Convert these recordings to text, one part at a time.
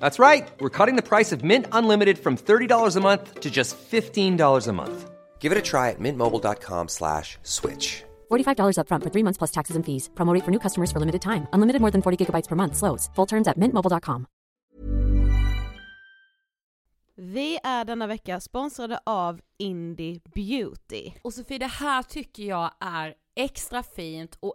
That's right. We're cutting the price of Mint Unlimited from $30 a month to just $15 a month. Give it a try at mintmobile.com slash switch. $45 upfront for three months plus taxes and fees. Promo rate for new customers for limited time. Unlimited more than 40 gigabytes per month. Slows. Full terms at mintmobile.com. Vi är denna vecka sponsrade av Indie Beauty. Och Sofie, det här tycker jag är extra fint och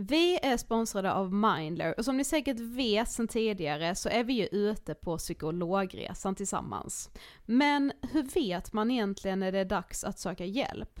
Vi är sponsrade av Mindler och som ni säkert vet sedan tidigare så är vi ju ute på psykologresan tillsammans. Men hur vet man egentligen när det är dags att söka hjälp?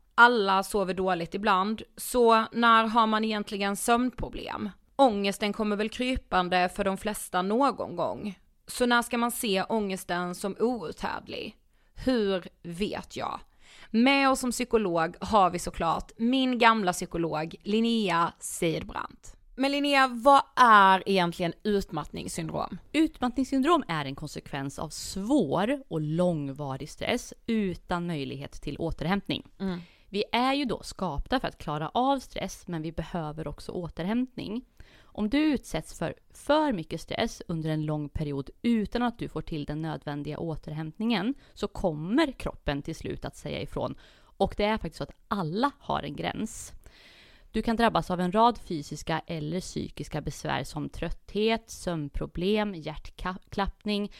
Alla sover dåligt ibland, så när har man egentligen sömnproblem? Ångesten kommer väl krypande för de flesta någon gång. Så när ska man se ångesten som outhärdlig? Hur vet jag? Med oss som psykolog har vi såklart min gamla psykolog Linnea Seidbrant. Men Linnea, vad är egentligen utmattningssyndrom? Utmattningssyndrom är en konsekvens av svår och långvarig stress utan möjlighet till återhämtning. Vi är ju då skapta för att klara av stress, men vi behöver också återhämtning. Om du utsätts för för mycket stress under en lång period utan att du får till den nödvändiga återhämtningen så kommer kroppen till slut att säga ifrån. Och det är faktiskt så att alla har en gräns. Du kan drabbas av en rad fysiska eller psykiska besvär som trötthet, sömnproblem, hjärtklappning,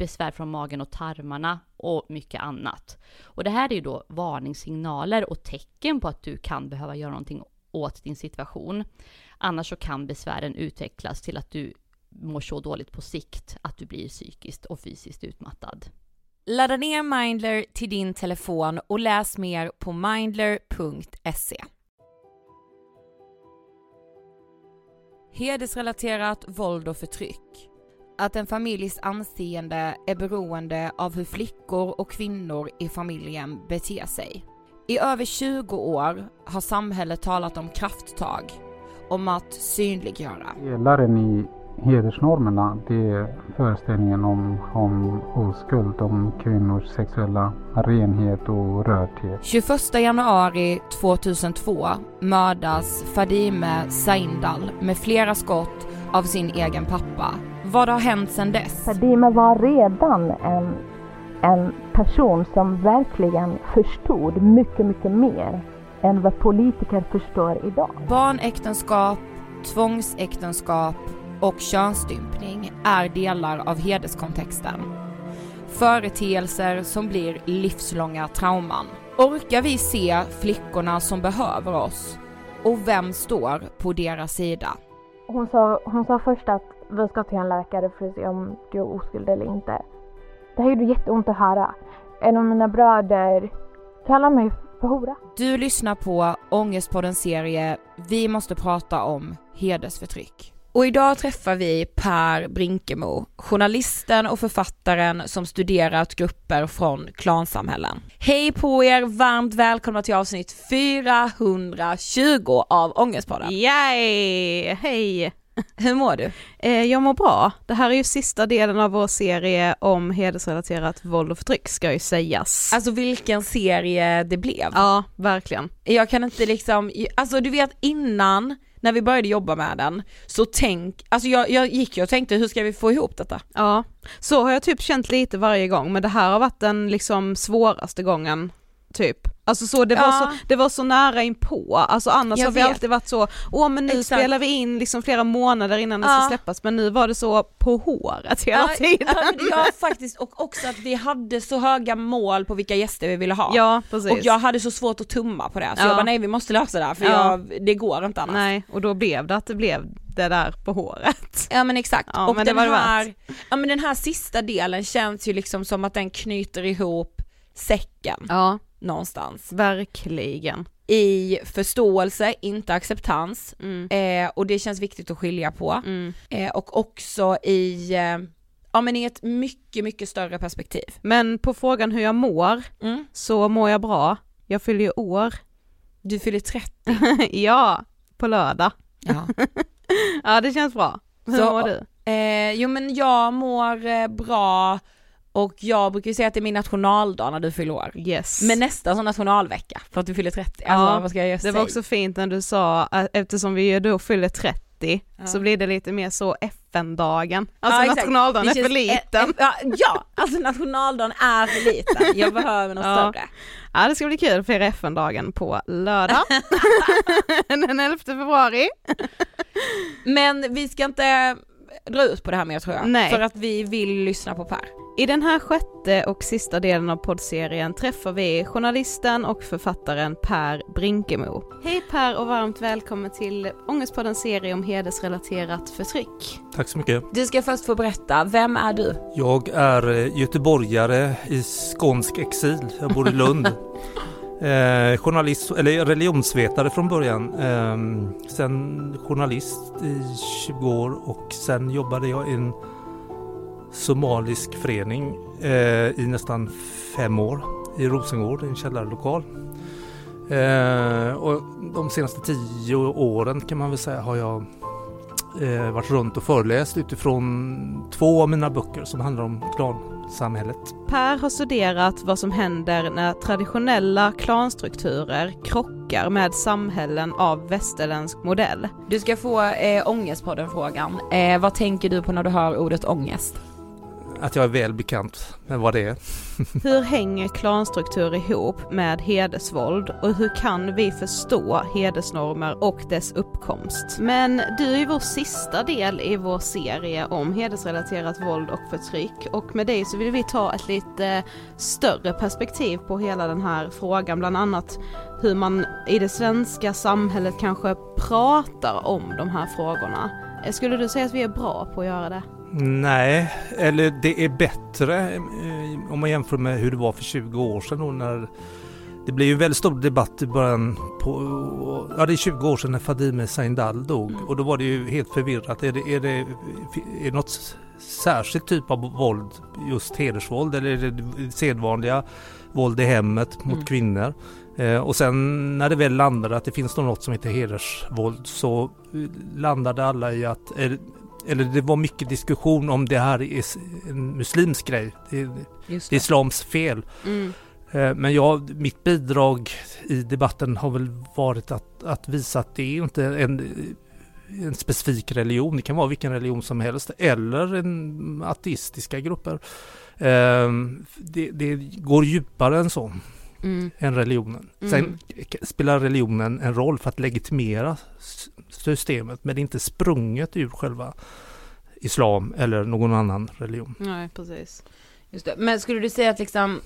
besvär från magen och tarmarna och mycket annat. Och det här är ju då varningssignaler och tecken på att du kan behöva göra någonting åt din situation. Annars så kan besvären utvecklas till att du mår så dåligt på sikt att du blir psykiskt och fysiskt utmattad. Ladda ner Mindler till din telefon och läs mer på mindler.se. Hedersrelaterat våld och förtryck. Att en familjs anseende är beroende av hur flickor och kvinnor i familjen beter sig. I över 20 år har samhället talat om krafttag, om att synliggöra. Pelaren i hedersnormerna, det är föreställningen om, om oskuld, om kvinnors sexuella renhet och rördhet. 21 januari 2002 mördas Fadime Saindal med flera skott av sin egen pappa. Vad har hänt sedan dess? Fadime var redan en, en person som verkligen förstod mycket, mycket mer än vad politiker förstår idag. Barnäktenskap, tvångsäktenskap och könsstympning är delar av hederskontexten. Företeelser som blir livslånga trauman. Orkar vi se flickorna som behöver oss? Och vem står på deras sida? Hon sa, hon sa först att vi ska till en läkare för att se om du är oskuld eller inte. Det här gjorde jätteont att höra. En av mina bröder kallar mig för hora. Du lyssnar på Ångestpoddens serie Vi måste prata om hedersförtryck. Och idag träffar vi Per Brinkemo, journalisten och författaren som studerat grupper från klansamhällen. Hej på er, varmt välkomna till avsnitt 420 av Ångestpodden. Yay! Hej! Hur mår du? Eh, jag mår bra. Det här är ju sista delen av vår serie om hedersrelaterat våld och förtryck ska ju sägas. Alltså vilken serie det blev. Ja, verkligen. Jag kan inte liksom, alltså du vet innan när vi började jobba med den, så tänk, alltså jag, jag gick ju och tänkte hur ska vi få ihop detta? Ja, så har jag typ känt lite varje gång men det här har varit den liksom svåraste gången typ. Alltså så det, var Ja. så, det var så nära inpå, alltså annars Jag har vi vet. alltid varit så, åh men nu Exakt. spelar vi in liksom flera månader innan det Ja. ska släppas men nu var det så på håret hela tiden. Ja, men ja faktiskt och också att vi hade så höga mål på vilka gäster vi ville ha. Ja, precis. och jag hade så svårt att tumma på det så Ja. jag bara nej vi måste lösa det här för Ja. jag, det går inte annars. Nej, och då blev det att det blev det där på håret. Ja men exakt, och men det den, var det här, ja, men den här sista delen känns ju liksom som att den knyter ihop säcken Ja, någonstans. verkligen. I förståelse, inte acceptans. Mm. Eh, och det känns viktigt att skilja på. Mm. Eh, och också i, eh, ja men i ett mycket, mycket större perspektiv. Men på frågan hur jag mår, Mm. så mår jag bra. Jag fyller ju år. Du fyller 30. ja, på lördag. Ja. Ja det känns bra. Hur Så- mår du? Eh, jo men jag mår eh, bra och jag brukar ju säga att det är min nationaldag när du fyller år. Yes. Men nästan som nationalvecka för att du fyller 30. Alltså Ja, vad ska jag det var också fint när du sa att eftersom vi ju då fyller 30 Ja. så blir det lite mer så FN-dagen. Alltså Ja, nationaldagen är för känns- liten. eh, eh, ja, ja, alltså nationaldagen är för liten. Jag behöver något Ja. större. Ja det ska bli kul att fira FN-dagen på lördag. Den 11 februari. Men vi ska inte dra ut på det här mer tror jag. Nej. För att vi vill lyssna på Per. I den här sjätte och sista delen av poddserien träffar vi journalisten och författaren Per Brinkemo. Hej Per och varmt välkommen till Ångestpoddens serie om hedersrelaterat förtryck. Tack så mycket. Du ska först få berätta, vem är du? Jag är eh, göteborgare i skånsk exil. Jag bor i Lund. eh, journalist, eller religionsvetare från början. Eh, sen journalist i 20 år och sen jobbade jag i en somalisk förening eh, i nästan fem år i Rosengård, en källarlokal. Eh, och de senaste tio åren kan man väl säga har jag eh, varit runt och föreläst utifrån två av mina böcker som handlar om klansamhället. Per har studerat vad som händer när traditionella klanstrukturer krockar med samhällen av västerländsk modell. Du ska få eh, Ångestpodden-frågan. Eh, vad tänker du på när du hör ordet ångest? Att jag är väl bekant med vad det är. Hur hänger klanstruktur ihop med hedersvåld och hur kan vi förstå hedersnormer och dess uppkomst? Men du är vår sista del i vår serie om hedersrelaterat våld och förtryck och med dig så vill vi ta ett lite större perspektiv på hela den här frågan, bland annat hur man i det svenska samhället kanske pratar om de här frågorna. Eh, skulle du säga att vi är bra på att göra det? Nej, eller det är bättre eh, om man jämför med hur det var för 20 år sedan då när det blev ju en väldigt stor debatt i början på, ja det är 20 år sedan när Fadime Sahindal dog och då var det ju helt förvirrat. Är det, är det, är det något särskilt typ av våld, just hedersvåld eller är det sedvanliga våld i hemmet mot mm. kvinnor? Eh, och sen när det väl landade att det finns något som heter hedersvåld så landade alla i att är, eller det var mycket diskussion om det här är en muslimsk grej. Det, är, det. islams fel. Mm. Eh, men jag, mitt bidrag i debatten har väl varit att, att visa att det är inte en, en specifik religion. Det kan vara vilken religion som helst eller en ateistiska grupper. Ehm, det, det går djupare än så. Mm. än religionen. Sen mm. spelar religionen en roll för att legitimera systemet men det är inte sprunget ur själva islam eller någon annan religion. Nej, precis. Just det. Men skulle du säga att liksom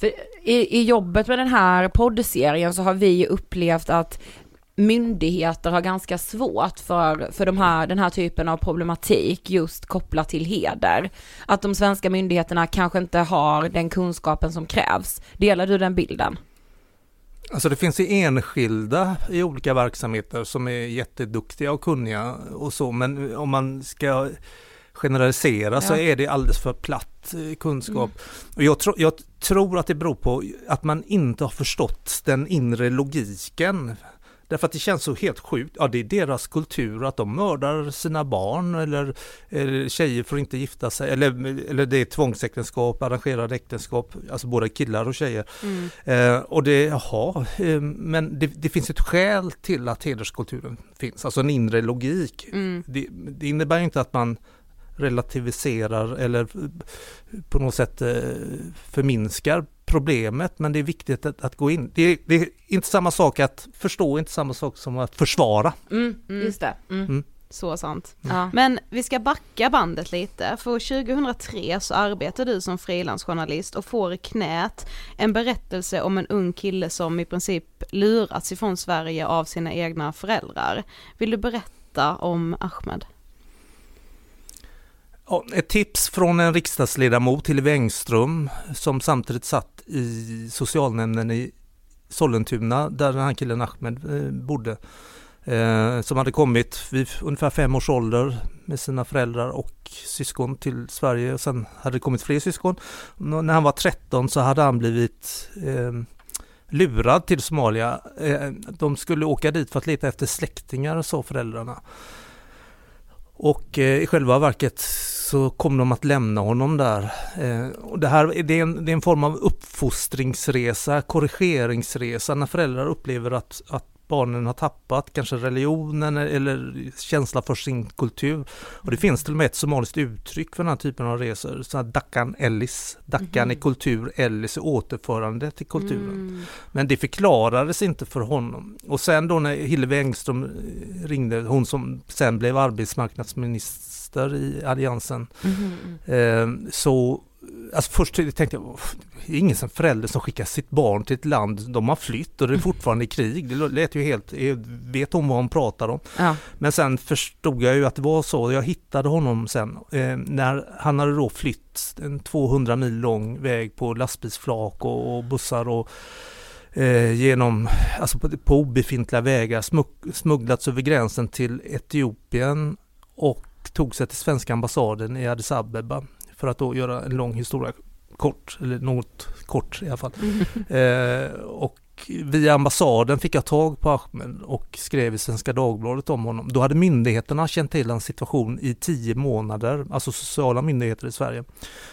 för i, i jobbet med den här poddserien så har vi upplevt att myndigheter har ganska svårt för, för de här, den här typen av problematik just kopplat till heder. Att de svenska myndigheterna kanske inte har den kunskapen som krävs. Delar du den bilden? Alltså det finns ju enskilda i olika verksamheter som är jätteduktiga och kunniga och så men om man ska generalisera ja. så är det alldeles för platt eh, kunskap. Mm. Och jag, tro, jag tror att det beror på att man inte har förstått den inre logiken Därför att det känns så helt sjukt. Ja, det är deras kultur att de mördar sina barn eller, eller tjejer får inte gifta sig. Eller, eller det är tvångsäktenskap, arrangerade äktenskap, alltså både killar och tjejer. Mm. Eh, och det, jaha, eh, men det, det, finns ett skäl till att hederskulturen finns, alltså en inre logik. Mm. Det, det innebär inte att man relativiserar eller på något sätt eh, förminskar problemet men det är viktigt att, att gå in. Det är, det är, inte samma sak att förstå, inte samma sak som att försvara. Mm, mm. Just det. Mm. mm. Så sant. Mm. Men vi ska backa bandet lite, för 2003 så arbetar du som frilansjournalist och får i knät en berättelse om en ung kille som i princip lurats ifrån Sverige av sina egna föräldrar. Vill du berätta om Ahmed? Ett tips från en riksdagsledamot, Hillevi Engström, som samtidigt satt i socialnämnden i Sollentuna där den här killen Ahmed eh, bodde. Eh, som hade kommit vid ungefär fem års ålder med sina föräldrar och syskon till Sverige. Och sen hade det kommit fler syskon. När han var 13 så hade han blivit eh, lurad till Somalia. Eh, de skulle åka dit för att leta efter släktingar, sa föräldrarna. Och eh, i själva verket så kom de att lämna honom där. Eh, och det, här, det är, en, det är en form av uppfostringsresa, korrigeringsresa när föräldrar upplever att, att barnen har tappat kanske religionen eller känsla för sin kultur. Och det finns till och med ett somaliskt uttryck för den här typen av resor, så här Dackan Ellis. Dackan mm. är kultur, Ellis är återförande till kulturen. Mm. Men det förklarades inte för honom. Och sen då när Hillevi Engström ringde, hon som sen blev arbetsmarknadsminister i Alliansen, mm. eh, så Alltså först tänkte jag, det är ingen som förälder som skickar sitt barn till ett land de har flytt och det är fortfarande i krig. Det lät ju helt, vet hon vad hon pratar om? Ja. Men sen förstod jag ju att det var så. Jag hittade honom sen eh, när han hade då flytt en 200 mil lång väg på lastbilsflak och, och bussar och eh, genom, alltså på, på obefintliga vägar smugglats över gränsen till Etiopien och tog sig till svenska ambassaden i Addis Abeba för att då göra en lång historia kort, eller något kort i alla fall. Mm. Eh, och via ambassaden fick jag tag på Ahmed och skrev i Svenska Dagbladet om honom. Då hade myndigheterna känt till hans situation i tio månader, alltså sociala myndigheter i Sverige,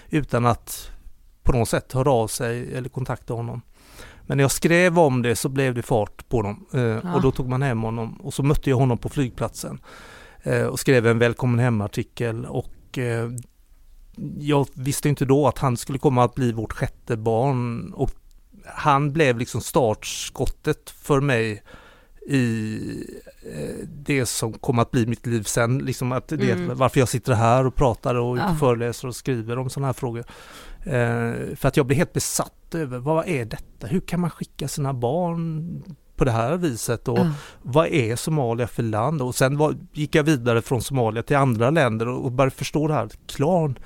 utan att på något sätt höra av sig eller kontakta honom. Men när jag skrev om det så blev det fart på honom eh, Ja. och då tog man hem honom och så mötte jag honom på flygplatsen eh, och skrev en välkommen hem-artikel och eh, jag visste inte då att han skulle komma att bli vårt sjätte barn och han blev liksom startskottet för mig i eh, det som kom att bli mitt liv sen. Liksom att det, Mm. Varför jag sitter här och pratar och Ja. föreläser och skriver om sådana här frågor. Eh, för att jag blev helt besatt över vad är detta? Hur kan man skicka sina barn på det här viset? Och Ja. vad är Somalia för land? Och sen var, gick jag vidare från Somalia till andra länder och, och började förstå det här. Klan,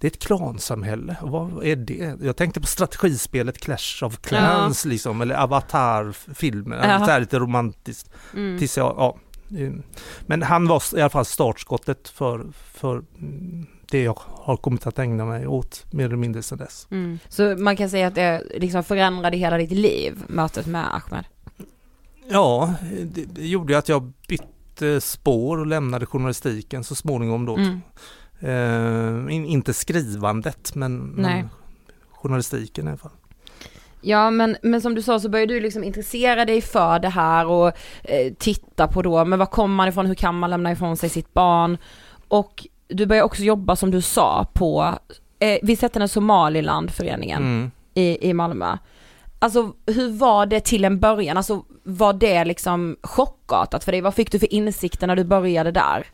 det är ett klansamhälle. Vad är det? Jag tänkte på strategispelet Clash of Clans liksom, eller Avatar-filmen. Ja. Så här lite romantiskt. Mm. Tills jag, ja. eh, Men han var i alla fall startskottet för, för mm, det jag har kommit att ägna mig åt mer eller mindre sedan dess. Mm. Så man kan säga att det liksom förändrade hela ditt liv, mötet med Ahmed? Ja, det gjorde att jag bytte spår och lämnade journalistiken så småningom då. Mm. Eh, in, inte skrivandet men, men journalistiken i alla fall. Ja men, men som du sa så började du liksom intressera dig för det här och eh, titta på då, men var kommer man ifrån, hur kan man lämna ifrån sig sitt barn? Och du började också jobba som du sa på, eh, vi sätter den Somalilandföreningen Mm. i, i Malmö. Alltså hur var det till en början? Alltså var det liksom chockartat för dig? Vad fick du för insikter när du började där?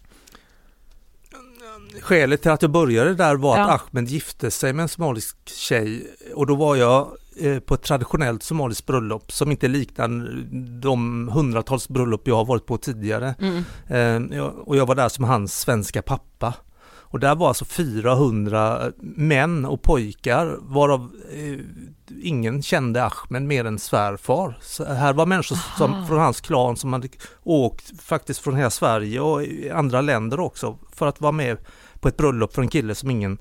Skälet till att jag började där var att Ja. Ahmed gifte sig med en somalisk tjej och då var jag eh, på ett traditionellt somaliskt bröllop som inte liknar de hundratals bröllop jag har varit på tidigare. Mm. Eh, jag- och jag var där som hans svenska pappa. Och där var alltså 400 män och pojkar varav eh, ingen kände Ahmed mer än svärfar. Så här var människor som, från hans klan som hade åkt faktiskt från hela Sverige och andra länder också för att vara med på ett bröllop för en kille som ingen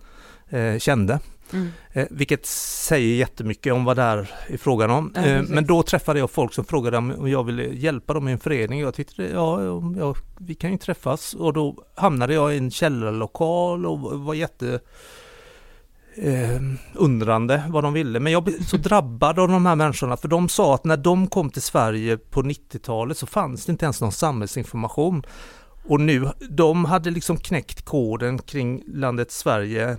eh, kände. Mm. Eh, vilket säger jättemycket om vad det är i frågan om. Ja, eh, men då träffade jag folk som frågade om jag ville hjälpa dem i en förening. Jag tyckte ja, ja, vi kan ju träffas. Och då hamnade jag i en källarlokal och var jätte eh, undrande vad de ville. Men jag blev så drabbad av de här människorna för de sa att när de kom till Sverige på 90-talet så fanns det inte ens någon samhällsinformation. Och nu, de hade liksom knäckt koden kring landet Sverige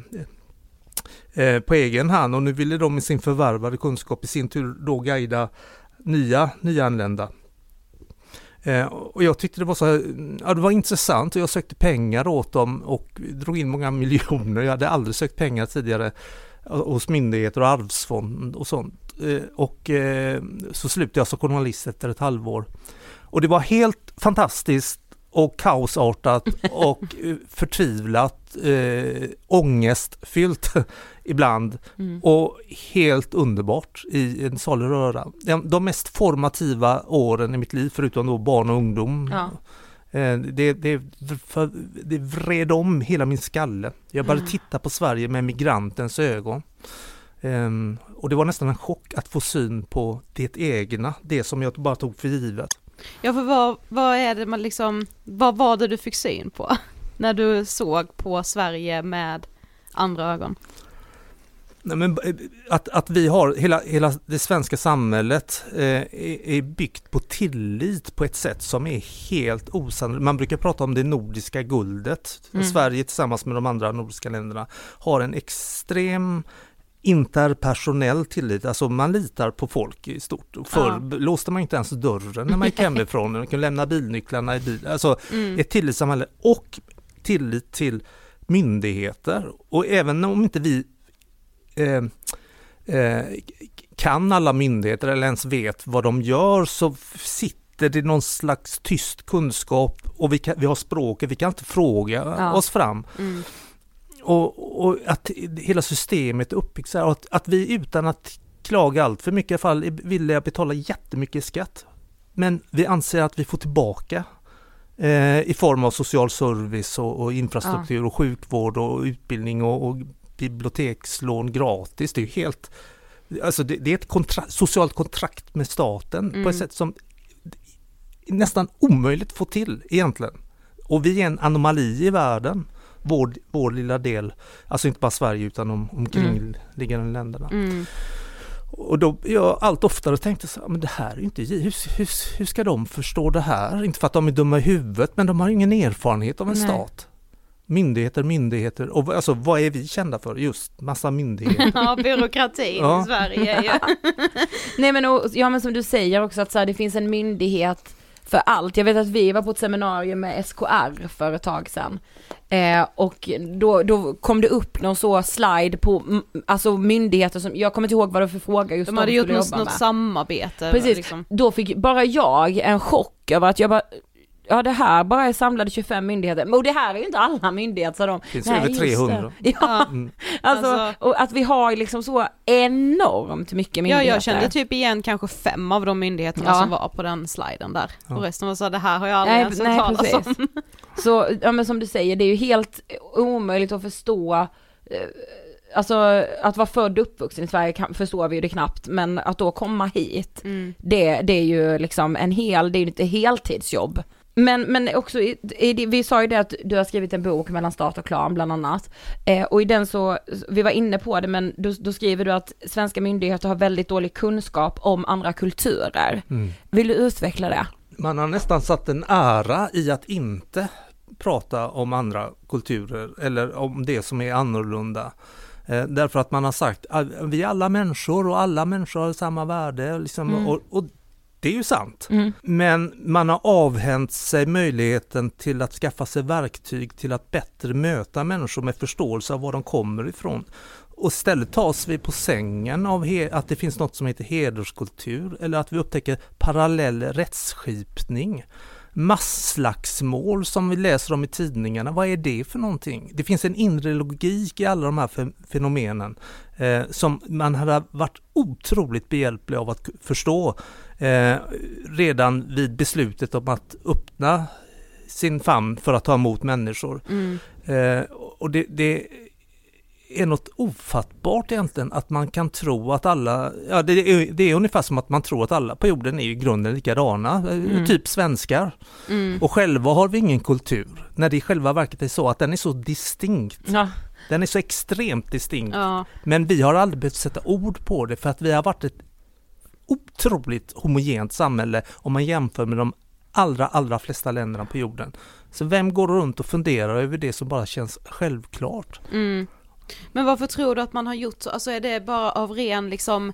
eh, på egen hand och nu ville de med sin förvärvade kunskap i sin tur då guida nya nyanlända. Eh, och jag tyckte det var så ja, det var intressant och jag sökte pengar åt dem och drog in många miljoner. Jag hade aldrig sökt pengar tidigare eh, hos myndigheter och arvsfond och sånt. Eh, och eh, så slutade jag som journalist efter ett halvår. Och det var helt fantastiskt och kaosartat och eh, förtvivlat, eh, ångestfyllt ibland Mm. och helt underbart i en salig röra. De, mest formativa åren i mitt liv, förutom då barn och ungdom, Ja. eh, det, det, för, det vred om hela min skalle. Jag började Mm. titta på Sverige med migrantens ögon. Ehm, och det var nästan en chock att få syn på det egna, det som jag bara tog för givet. Ja för vad, vad är det man liksom, vad var det du fick syn på? När du såg på Sverige med andra ögon? Nej, men eh, att, att vi har, hela, hela det svenska samhället eh, är, är byggt på tillit på ett sätt som är helt osannolikt. Man brukar prata om det nordiska guldet. Mm. Sverige tillsammans med de andra nordiska länderna har en extrem interpersonell tillit, alltså man litar på folk i stort. Förr Ja. låste man inte ens dörren när man gick hemifrån, man kunde lämna bilnycklarna i bilen. Alltså Mm. ett tillitssamhälle och tillit till myndigheter. Och även om inte vi eh, eh, kan alla myndigheter eller ens vet vad de gör så sitter det någon slags tyst kunskap och vi, kan, vi har språket, vi kan inte fråga Ja. oss fram. Mm. Och, och att hela systemet är uppbyggt så här, att, att vi utan att klaga allt för mycket i alla fall är villiga att betala jättemycket skatt. Men vi anser att vi får tillbaka eh, i form av social service och, och infrastruktur och sjukvård och utbildning och, och bibliotekslån gratis. Det är ju helt Alltså det, det är ett kontra socialt kontrakt med staten Mm. på ett sätt som nästan omöjligt att få till egentligen. Och vi är en anomali i världen, vår, vår lilla del, alltså inte bara Sverige utan de omkringliggande länderna. Mm. Och då jag allt oftare tänkte så men det här är inte, hur, hur, hur ska de förstå det här? Inte för att de är dumma i huvudet, men de har ingen erfarenhet av en Nej. stat. Myndigheter, myndigheter, och alltså vad är vi kända för? Just massa myndigheter. Ja, byråkratin Ja. i Sverige ja. Nej men, och, ja men som du säger också att så här, det finns en myndighet för allt. Jag vet att vi var på ett seminarium med SKR för ett tag sedan. Eh, och då, då kom det upp någon så slide på alltså myndigheter som, jag kommer inte ihåg vad det var för fråga just De hade gjort något, något samarbete. Precis, Liksom. då fick bara jag en chock över att jag bara Ja det här bara är samlade 25 myndigheter, men och det här är ju inte alla myndigheter sa de. Det finns Nej, över just 300. det. Ja, Mm. alltså, Alltså- och att vi har liksom så enormt mycket Ja, myndigheter. jag kände typ igen kanske fem av de myndigheterna Ja. som var på den sliden där. Ja. Och resten var så, det här har jag aldrig Nej, ens hört talas om. Så, ja men som du säger, det är ju helt omöjligt att förstå eh, Alltså att vara född och uppvuxen i Sverige kan, förstår vi ju det knappt, men att då komma hit, Mm. det, det är ju liksom en hel, det är ju ett heltidsjobb. Men, men också, i, i, vi sa ju det att du har skrivit en bok mellan stat och klan bland annat. Eh, och i den så, vi var inne på det, men då, då skriver du att svenska myndigheter har väldigt dålig kunskap om andra kulturer. Mm. Vill du utveckla det? Man har nästan satt en ära i att inte prata om andra kulturer eller om det som är annorlunda. Eh, därför att man har sagt att vi är alla människor och alla människor har samma värde. Liksom, Mm. och, och det är ju sant. Mm. Men man har avhänt sig möjligheten till att skaffa sig verktyg till att bättre möta människor med förståelse av var de kommer ifrån. Och istället tas vi på sängen av att det finns något som heter hederskultur eller att vi upptäcker parallell rättsskipning. Masslagsmål som vi läser om i tidningarna, vad är det för någonting? Det finns en inre logik i alla de här fe- fenomenen eh, som man hade varit otroligt behjälplig av att förstå eh, redan vid beslutet om att öppna sin famn för att ta emot människor. Mm. Eh, och det, det är något ofattbart egentligen att man kan tro att alla, ja det är, det är ungefär som att man tror att alla på jorden är i grunden likadana, eh, Mm. typ svenskar. Mm. Och själva har vi ingen kultur, när det i själva verket är så att den är så distinkt. Ja. Den är så extremt distinkt. Ja. Men vi har aldrig behövt sätta ord på det för att vi har varit ett otroligt homogent samhälle om man jämför med de allra, allra flesta länderna på jorden. Så vem går runt och funderar över det som bara känns självklart? Mm. Men varför tror du att man har gjort så? Alltså är det bara av ren liksom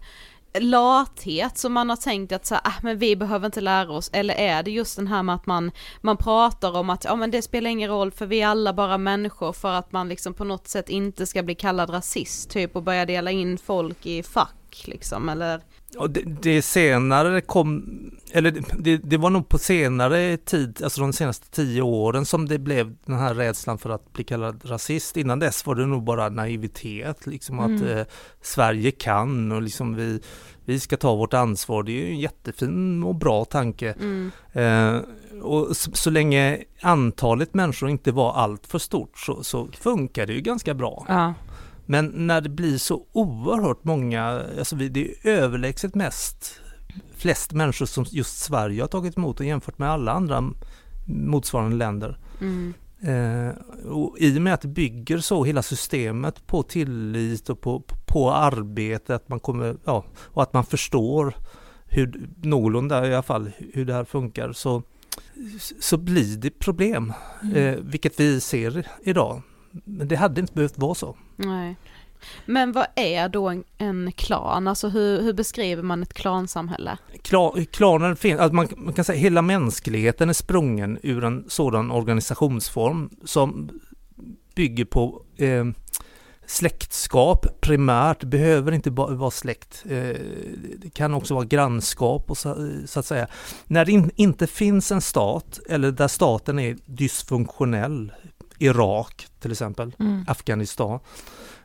lathet som man har tänkt att så här, ah, men vi behöver inte lära oss eller är det just den här med att man, man pratar om att ja men det spelar ingen roll för vi är alla bara människor för att man liksom på något sätt inte ska bli kallad rasist typ och börja dela in folk i fack liksom eller och det, det senare kom, eller det, det var nog på senare tid, alltså de senaste tio åren som det blev den här rädslan för att bli kallad rasist. Innan dess var det nog bara naivitet, liksom att Mm. eh, Sverige kan och liksom vi, vi ska ta vårt ansvar. Det är ju en jättefin och bra tanke. mm. Eh, och så, så länge antalet människor inte var allt för stort så, så funkar det ju ganska bra. Ja. Men när det blir så oerhört många, alltså det är överlägset mest flest människor som just Sverige har tagit emot och jämfört med alla andra motsvarande länder. Mm. Eh, och I och med att det bygger så hela systemet på tillit och på, på arbete, att man kommer, ja, och att man förstår hur, någorlunda i alla fall, hur det här funkar, så, så blir det problem. Eh, vilket vi ser idag. Men det hade inte behövt vara så. Nej. Men vad är då en, en klan? Alltså hur, hur beskriver man ett klansamhälle? Kla- Klanen finns, alltså man, man kan säga hela mänskligheten är sprungen ur en sådan organisationsform som bygger på eh, släktskap primärt, behöver inte bara vara släkt. Eh, det kan också vara grannskap och så, så att säga. När det in, inte finns en stat eller där staten är dysfunktionell, Irak till exempel, Mm. Afghanistan,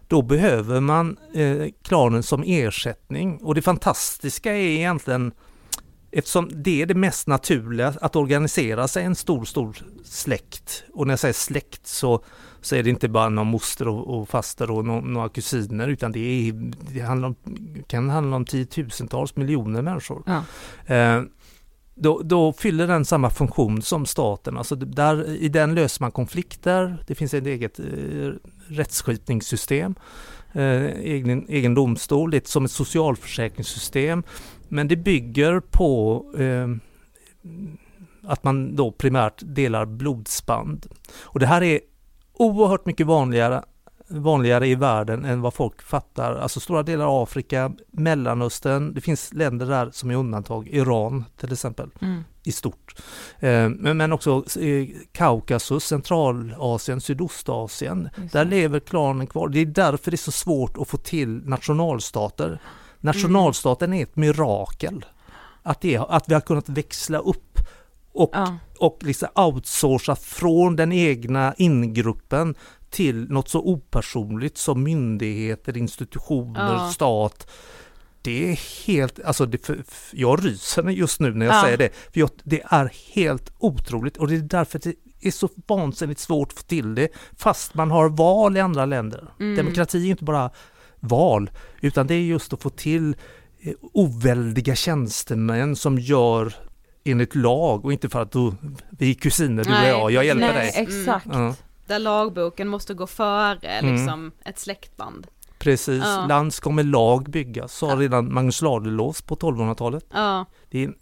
då behöver man eh, klanen som ersättning. Och det fantastiska är egentligen Eftersom det är det mest naturliga att organisera sig en stor, stor släkt. Och när jag säger släkt så, så är det inte bara någon moster och, och faster och no, några kusiner utan det, är, det handlar om, kan handla om tiotusentals miljoner människor. Ja. Eh, då, då, fyller den samma funktion som staten. Alltså där, I den löser man konflikter, det finns ett eget eh, rättsskipningssystem, eh, egen, egen domstol, det är som ett socialförsäkringssystem. Men det bygger på eh, att man då primärt delar blodsband. Och det här är oerhört mycket vanligare vanligare i världen än vad folk fattar. Alltså stora delar av Afrika, Mellanöstern, det finns länder där som är undantag, Iran till exempel, Mm. i stort. Eh, men, också eh, Kaukasus, Centralasien, Sydostasien, där lever klanen kvar. Det är därför det är så svårt att få till nationalstater. Nationalstaten är ett mirakel. Att, det, att vi har kunnat växla upp och, Ja. och liksom outsourca från den egna ingruppen till något så opersonligt som myndigheter, institutioner, Ja. stat. Det är helt, alltså det, jag ryser just nu när jag Ja. säger det. För jag, det är helt otroligt och det är därför det är så vansinnigt svårt att få till det fast man har val i andra länder. Mm. Demokrati är inte bara val utan det är just att få till eh, oväldiga tjänstemän som gör enligt lag och inte för att du, vi är kusiner du och jag, jag hjälper Nej, dig. exakt. Ja. Där lagboken måste gå före Mm. liksom ett släktband. Precis, Ja. land ska med lag byggas, sa redan Magnus Ladulås på 1200-talet. Ja, Det är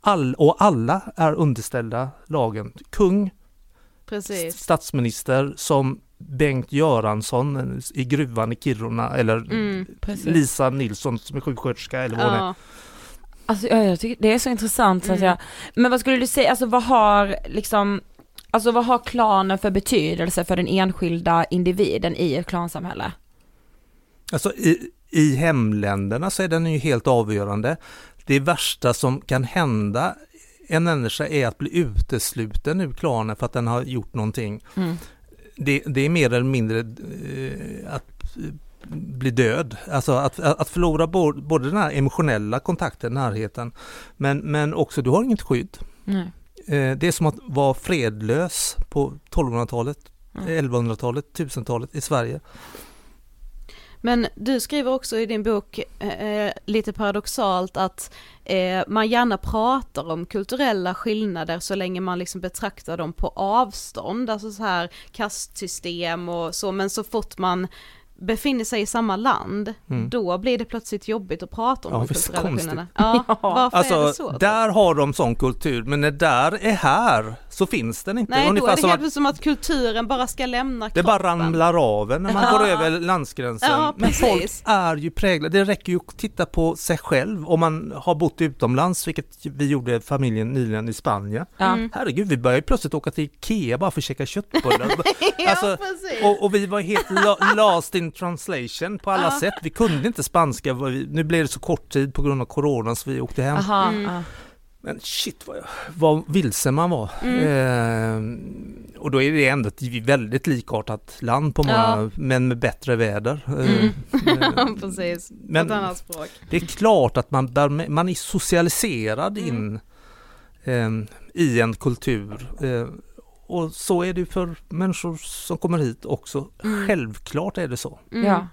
all, och alla är underställda lagen. Kung, precis. statsminister som Bengt Göransson i gruvan i Kiruna eller Mm. Lisa Nilsson som är sjuksköterska eller vad det är. Ja. Alltså ja, jag tycker det är så intressant så att Mm. jag, men vad skulle du säga, alltså vad har liksom, alltså vad har klanen för betydelse för den enskilda individen i ett klansamhälle? Alltså i, i hemländerna så är den ju helt avgörande. Det värsta som kan hända en människa är att bli utesluten ur klanen för att den har gjort någonting. Mm. Det, det är mer eller mindre eh, att eh, bli död. Alltså att, att förlora både, både den här emotionella kontakten, närheten, men, men också du har inget skydd. Nej. Eh, det är som att vara fredlös på 1200-talet, Mm. 1100-talet, 1000-talet i Sverige. Men du skriver också i din bok eh, lite paradoxalt att eh, man gärna pratar om kulturella skillnader så länge man liksom betraktar dem på avstånd, alltså så här kastsystem och så, men så fort man befinner sig i samma land, Mm. då blir det plötsligt jobbigt att prata om Ja, de kulturella skillnaderna. Ja, varför är det Alltså, så? där har de sån kultur, men när där är här så finns den inte. Nej, då Ungefär är det som helt att som att kulturen bara ska lämna det bara kroppen. ramlar av när man går över landsgränsen. Ja, men folk är ju präglade, det räcker ju att titta på sig själv om man har bott utomlands, vilket vi gjorde familjen nyligen i Spanien. Ja. Mm. Herregud, vi började ju plötsligt åka till Ikea bara för att käka köttbullar. Ja, Alltså, och, och vi var helt la, lost in translation på alla Ja. sätt. Vi kunde inte spanska, nu blev det så kort tid på grund av corona så vi åkte hem. Aha, Mm. Ja. Men shit vad, jag, vad vilsen man var. Eh, och då är det ändå ett väldigt likartat land på många, Ja. men med bättre väder. Eh, Mm. eh, precis, men- ett annat språk. det är klart att man, bär man är socialiserad Mm. in eh, i en kultur. Eh, och så är det för människor som kommer hit också. Mm. Självklart är det så. Mm. ja.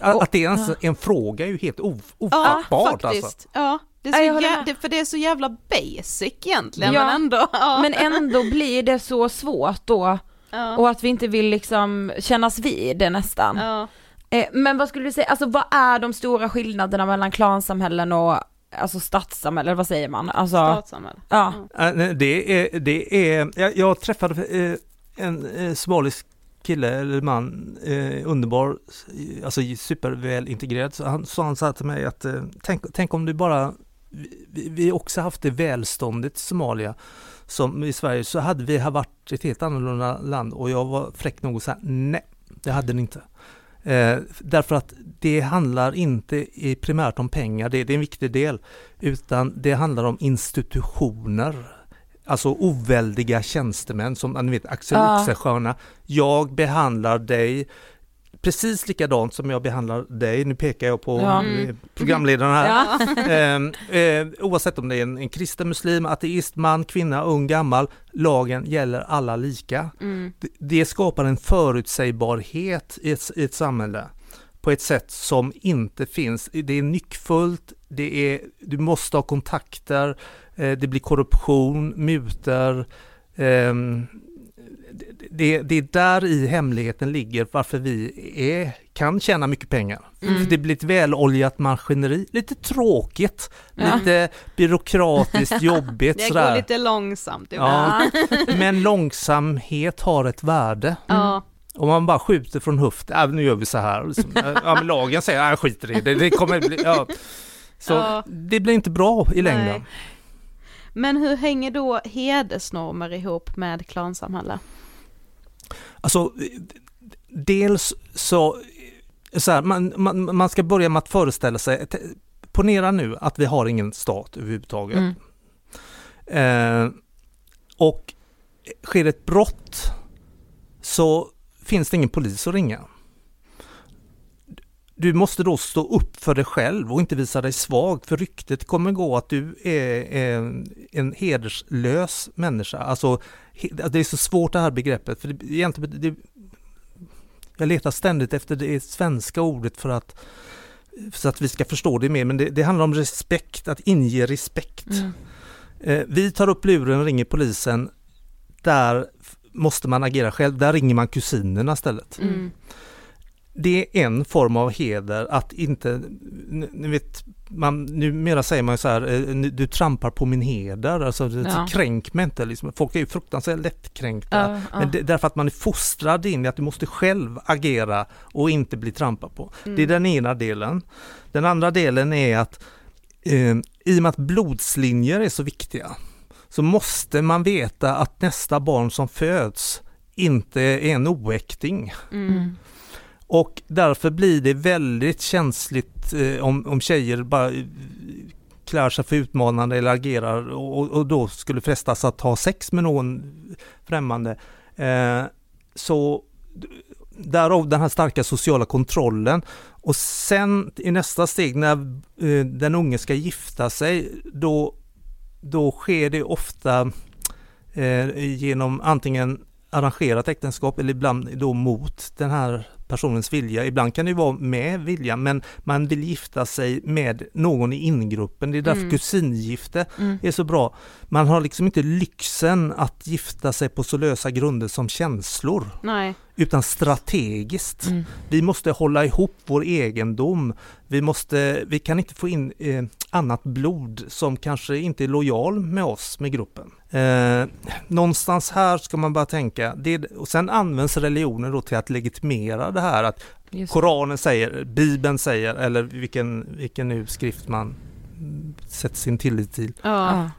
Att, det är ens en fråga är ju helt of, Ja, ofattbart faktiskt. alltså. Ja, det är så jag håller jä- med. det, för det är så jävla basic egentligen, Ja, men ändå. Ja. Men ändå blir det så svårt då, ja. och att vi inte vill liksom kännas vid det nästan. ja. Eh, men vad skulle du säga, alltså vad är de stora skillnaderna mellan klansamhällen och alltså stadssamhällen, eller vad säger man? Alltså, Statssamhälle. ja. Äh, nej, Det är, det är, jag, jag träffade eh, en eh, somalisk kille eller man, eh, underbar, eh, alltså superväl integrerad. Så han sa han så här till mig att eh, tänk, tänk om du bara, vi, vi också haft det välståndet i Somalia som i Sverige så hade vi varit ett helt annorlunda land och jag var fräck nog att säga nej, det hade ni inte. Eh, därför att det handlar inte i primärt om pengar, det, det är en viktig del, utan det handlar om institutioner. Alltså oväldiga tjänstemän som ni vet Axel Ja. Oxenstierna. Jag behandlar dig precis likadant som jag behandlar dig, nu pekar jag på Ja. eh, programledaren här. Ja. Ehm, eh, oavsett om det är en, en kristen, muslim, ateist, man, kvinna, ung, gammal, lagen gäller alla lika. Mm. Det, det skapar en förutsägbarhet i ett, i ett samhälle på ett sätt som inte finns. Det är nyckfullt, det är, du måste ha kontakter, eh, det blir korruption, mutor. Det- det, är där i hemligheten ligger varför vi är, kan tjäna mycket pengar. Mm. För det blir ett väloljat maskineri, lite tråkigt, Ja. lite byråkratiskt jobbigt Det går lite långsamt Ja. ibland. Men långsamhet har ett värde. Ja. Om man bara skjuter från höft, äh, nu gör vi så här. Liksom. Ja, men lagen säger, jag skiter i det, det kommer bli, ja. Så Ja. det blir inte bra i längden. Nej. Men hur hänger då hedersnormer ihop med klansamhälle? Alltså, dels så, så här, man, man, man ska börja med att föreställa sig, ponera nu att vi har ingen stat överhuvudtaget. Mm. Eh, och sker ett brott så finns det ingen polis att ringa. Du måste då stå upp för dig själv och inte visa dig svag för ryktet kommer gå att du är en, hederslös människa. Alltså, det är så svårt det här begreppet. För det, egentligen, det, jag letar ständigt efter det svenska ordet för att så att vi ska förstå det mer, men det, det handlar om respekt, att inge respekt. Mm. Eh, vi tar upp luren och ringer polisen. Där måste man agera själv. Där ringer man kusinerna istället. Mm. Det är en form av heder att inte, ni vet, man, numera säger man ju så här, eh, du trampar på min heder, alltså Ja. kränk mig inte. Liksom. Folk är ju fruktansvärt lättkränkta. Ja, ja. Men det, därför att man är fostrad in i att du måste själv agera och inte bli trampad på. Det är den ena delen. Den andra delen är att eh, i och med att blodslinjer är så viktiga så måste man veta att nästa barn som föds inte är en oäkting. Mm. Och därför blir det väldigt känsligt eh, om, om tjejer bara eh, klär sig för utmanande eller agerar och, och då skulle frestas att ha sex med någon främmande. Eh, så därav den här starka sociala kontrollen. Och sen i nästa steg när eh, den unge ska gifta sig då, då sker det ofta eh, genom antingen arrangerat äktenskap eller ibland då mot den här personens vilja. Ibland kan det vara med vilja men man vill gifta sig med någon i ingruppen. Det är därför Mm. kusingifte Mm. är så bra. Man har liksom inte lyxen att gifta sig på så lösa grunder som känslor Nej. utan strategiskt. Mm. Vi måste hålla ihop vår egendom. Vi, måste, vi kan inte få in eh, annat blod som kanske inte är lojal med oss, med gruppen. Eh, någonstans här ska man bara tänka, det, och sen används religionen då till att legitimera det här att Just. Koranen säger, Bibeln säger, eller vilken, vilken nu skrift man sätter sin tillit till. Ja.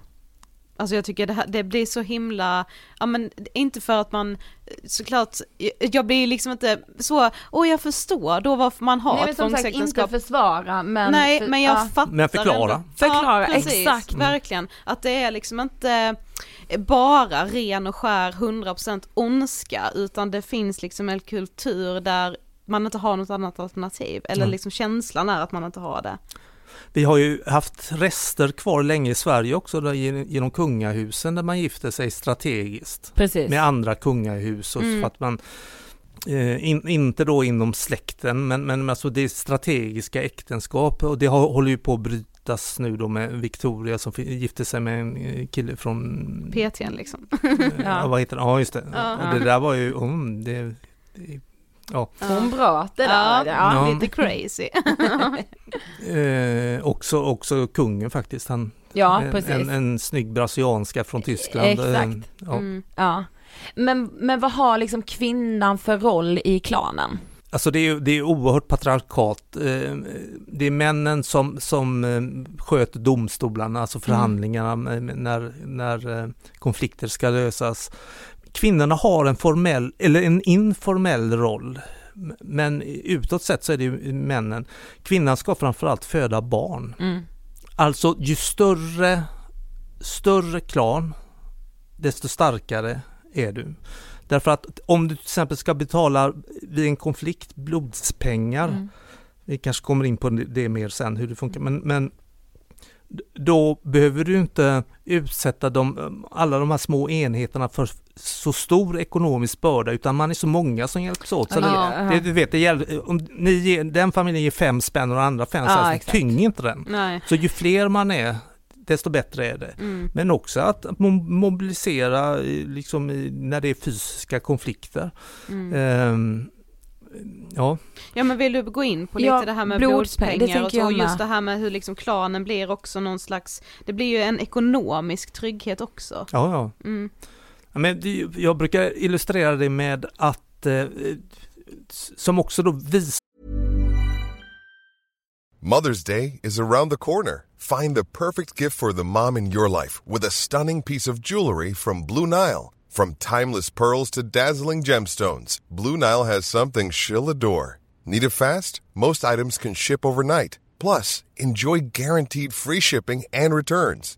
Alltså jag tycker det, här, det blir så himla, ja men inte för att man, såklart, jag blir liksom inte så, åh jag förstår då varför man har Nej men ett som sagt inte tvångsäktenskap. försvara men... Nej för- men jag ja. fattar Men förklara. ändå. Förklara, ja, precis, exakt. Verkligen, att det är liksom inte bara ren och skär 100% ondska utan det finns liksom en kultur där man inte har något annat alternativ eller Mm. liksom känslan är att man inte har det. Vi har ju haft rester kvar länge i Sverige också där, gen- genom kungahusen där man gifter sig strategiskt Precis. med andra kungahus och Mm. att man eh, in, inte då inom släkten men, men alltså det är strategiska äktenskap och det har, håller ju på att brytas nu då med Victoria som gifte sig med en eh, kille från PTn liksom. eh, Ja. vad heter det? Ja just det. Ja. Och det där var ju, mm, det, det, ja. Hon bröt det Ja, där. Ja. lite crazy. Eh, också, också kungen faktiskt. Han, Ja, en, precis. en, en snygg brasilianska från Tyskland. Exakt. Eh, Ja. Mm. Ja. Men, men vad har liksom kvinnan för roll i klanen? Alltså det är, det är oerhört patriarkat. Eh, Det är männen som, som eh, sköter domstolarna, alltså förhandlingarna med- med- när, när konflikter ska lösas. Kvinnorna har en formell, eller en informell roll. Men utåt sett så är det ju männen. Kvinnan ska framförallt föda barn. Mm. Alltså ju större, större klan, desto starkare är du. Därför att om du till exempel ska betala vid en konflikt blodspengar, Mm. vi kanske kommer in på det mer sen hur det funkar, men, men då behöver du inte utsätta de, alla de här små enheterna för så stor ekonomisk börda utan man är så många som hjälps åt. Så Ja, det, du vet, det gäller, om ni ger, den familjen ger fem spänn och den andra fem Ja, så tynger inte den. Nej. Så ju fler man är, desto bättre är det. Mm. Men också att mo- mobilisera i- liksom i, när det är fysiska konflikter. Mm. Ehm, ja, Ja men vill du gå in på lite Ja, det här med blodspeng, det blodspengar och så, och just det här med hur liksom klanen blir också någon slags, det blir ju en ekonomisk trygghet också. ja, ja. Mm. Men jag brukar illustrera det med att, eh, som också då visar Mother's Day is around the corner. Find the perfect gift for the mom in your life with a stunning piece of jewelry from Blue Nile. From timeless pearls to dazzling gemstones, Blue Nile has something she'll adore. Need it fast? Most items can ship overnight. Plus, enjoy guaranteed free shipping and returns.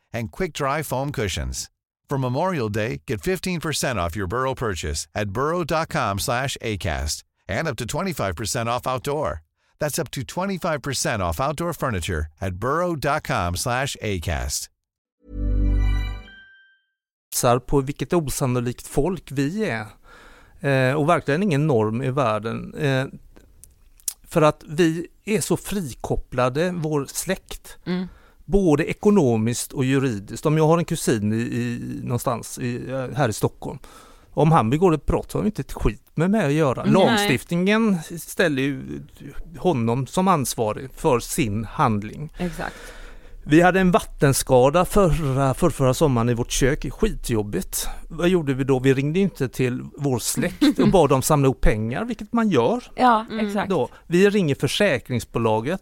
and quick-dry foam cushions. For Memorial Day, get 15% off your Burrow purchase at burrow.com/acast and up to 25% off outdoor. That's up to 25% off outdoor furniture at burrow.com/acast. på vilket osannolikt folk vi är. Eh, och verkligen ingen norm i världen. Eh, för att vi är så frikopplade, vår släkt. Mm. Både ekonomiskt och juridiskt. Om jag har en kusin i, i, någonstans i, eh, här i Stockholm. Om han begår ett brott så har han inte ett skit med mig att göra. Nej. Lagstiftningen ställer ju honom som ansvarig för sin handling. Exakt. Vi hade en vattenskada förra, för förra sommaren i vårt kök, skitjobbigt. Vad gjorde vi då? Vi ringde inte till vår släkt och bad dem samla ihop pengar, vilket man gör. Ja, Mm. exakt. Då. Vi ringer försäkringsbolaget.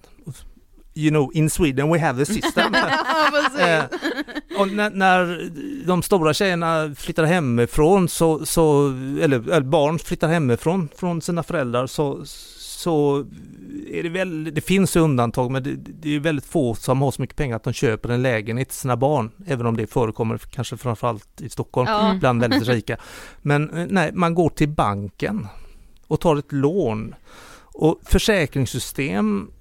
You know, in Sweden we have a system. Eh, och när, när de stora tjejerna flyttar hemifrån så, så eller, eller barn flyttar hemifrån från sina föräldrar så, så är det väl, det finns ju undantag men det, det är väldigt få som har så mycket pengar att de köper en lägenhet till sina barn. Även om det förekommer kanske framförallt i Stockholm Ja. bland väldigt rika. Men eh, nej, man går till banken och tar ett lån. Och försäkringssystem,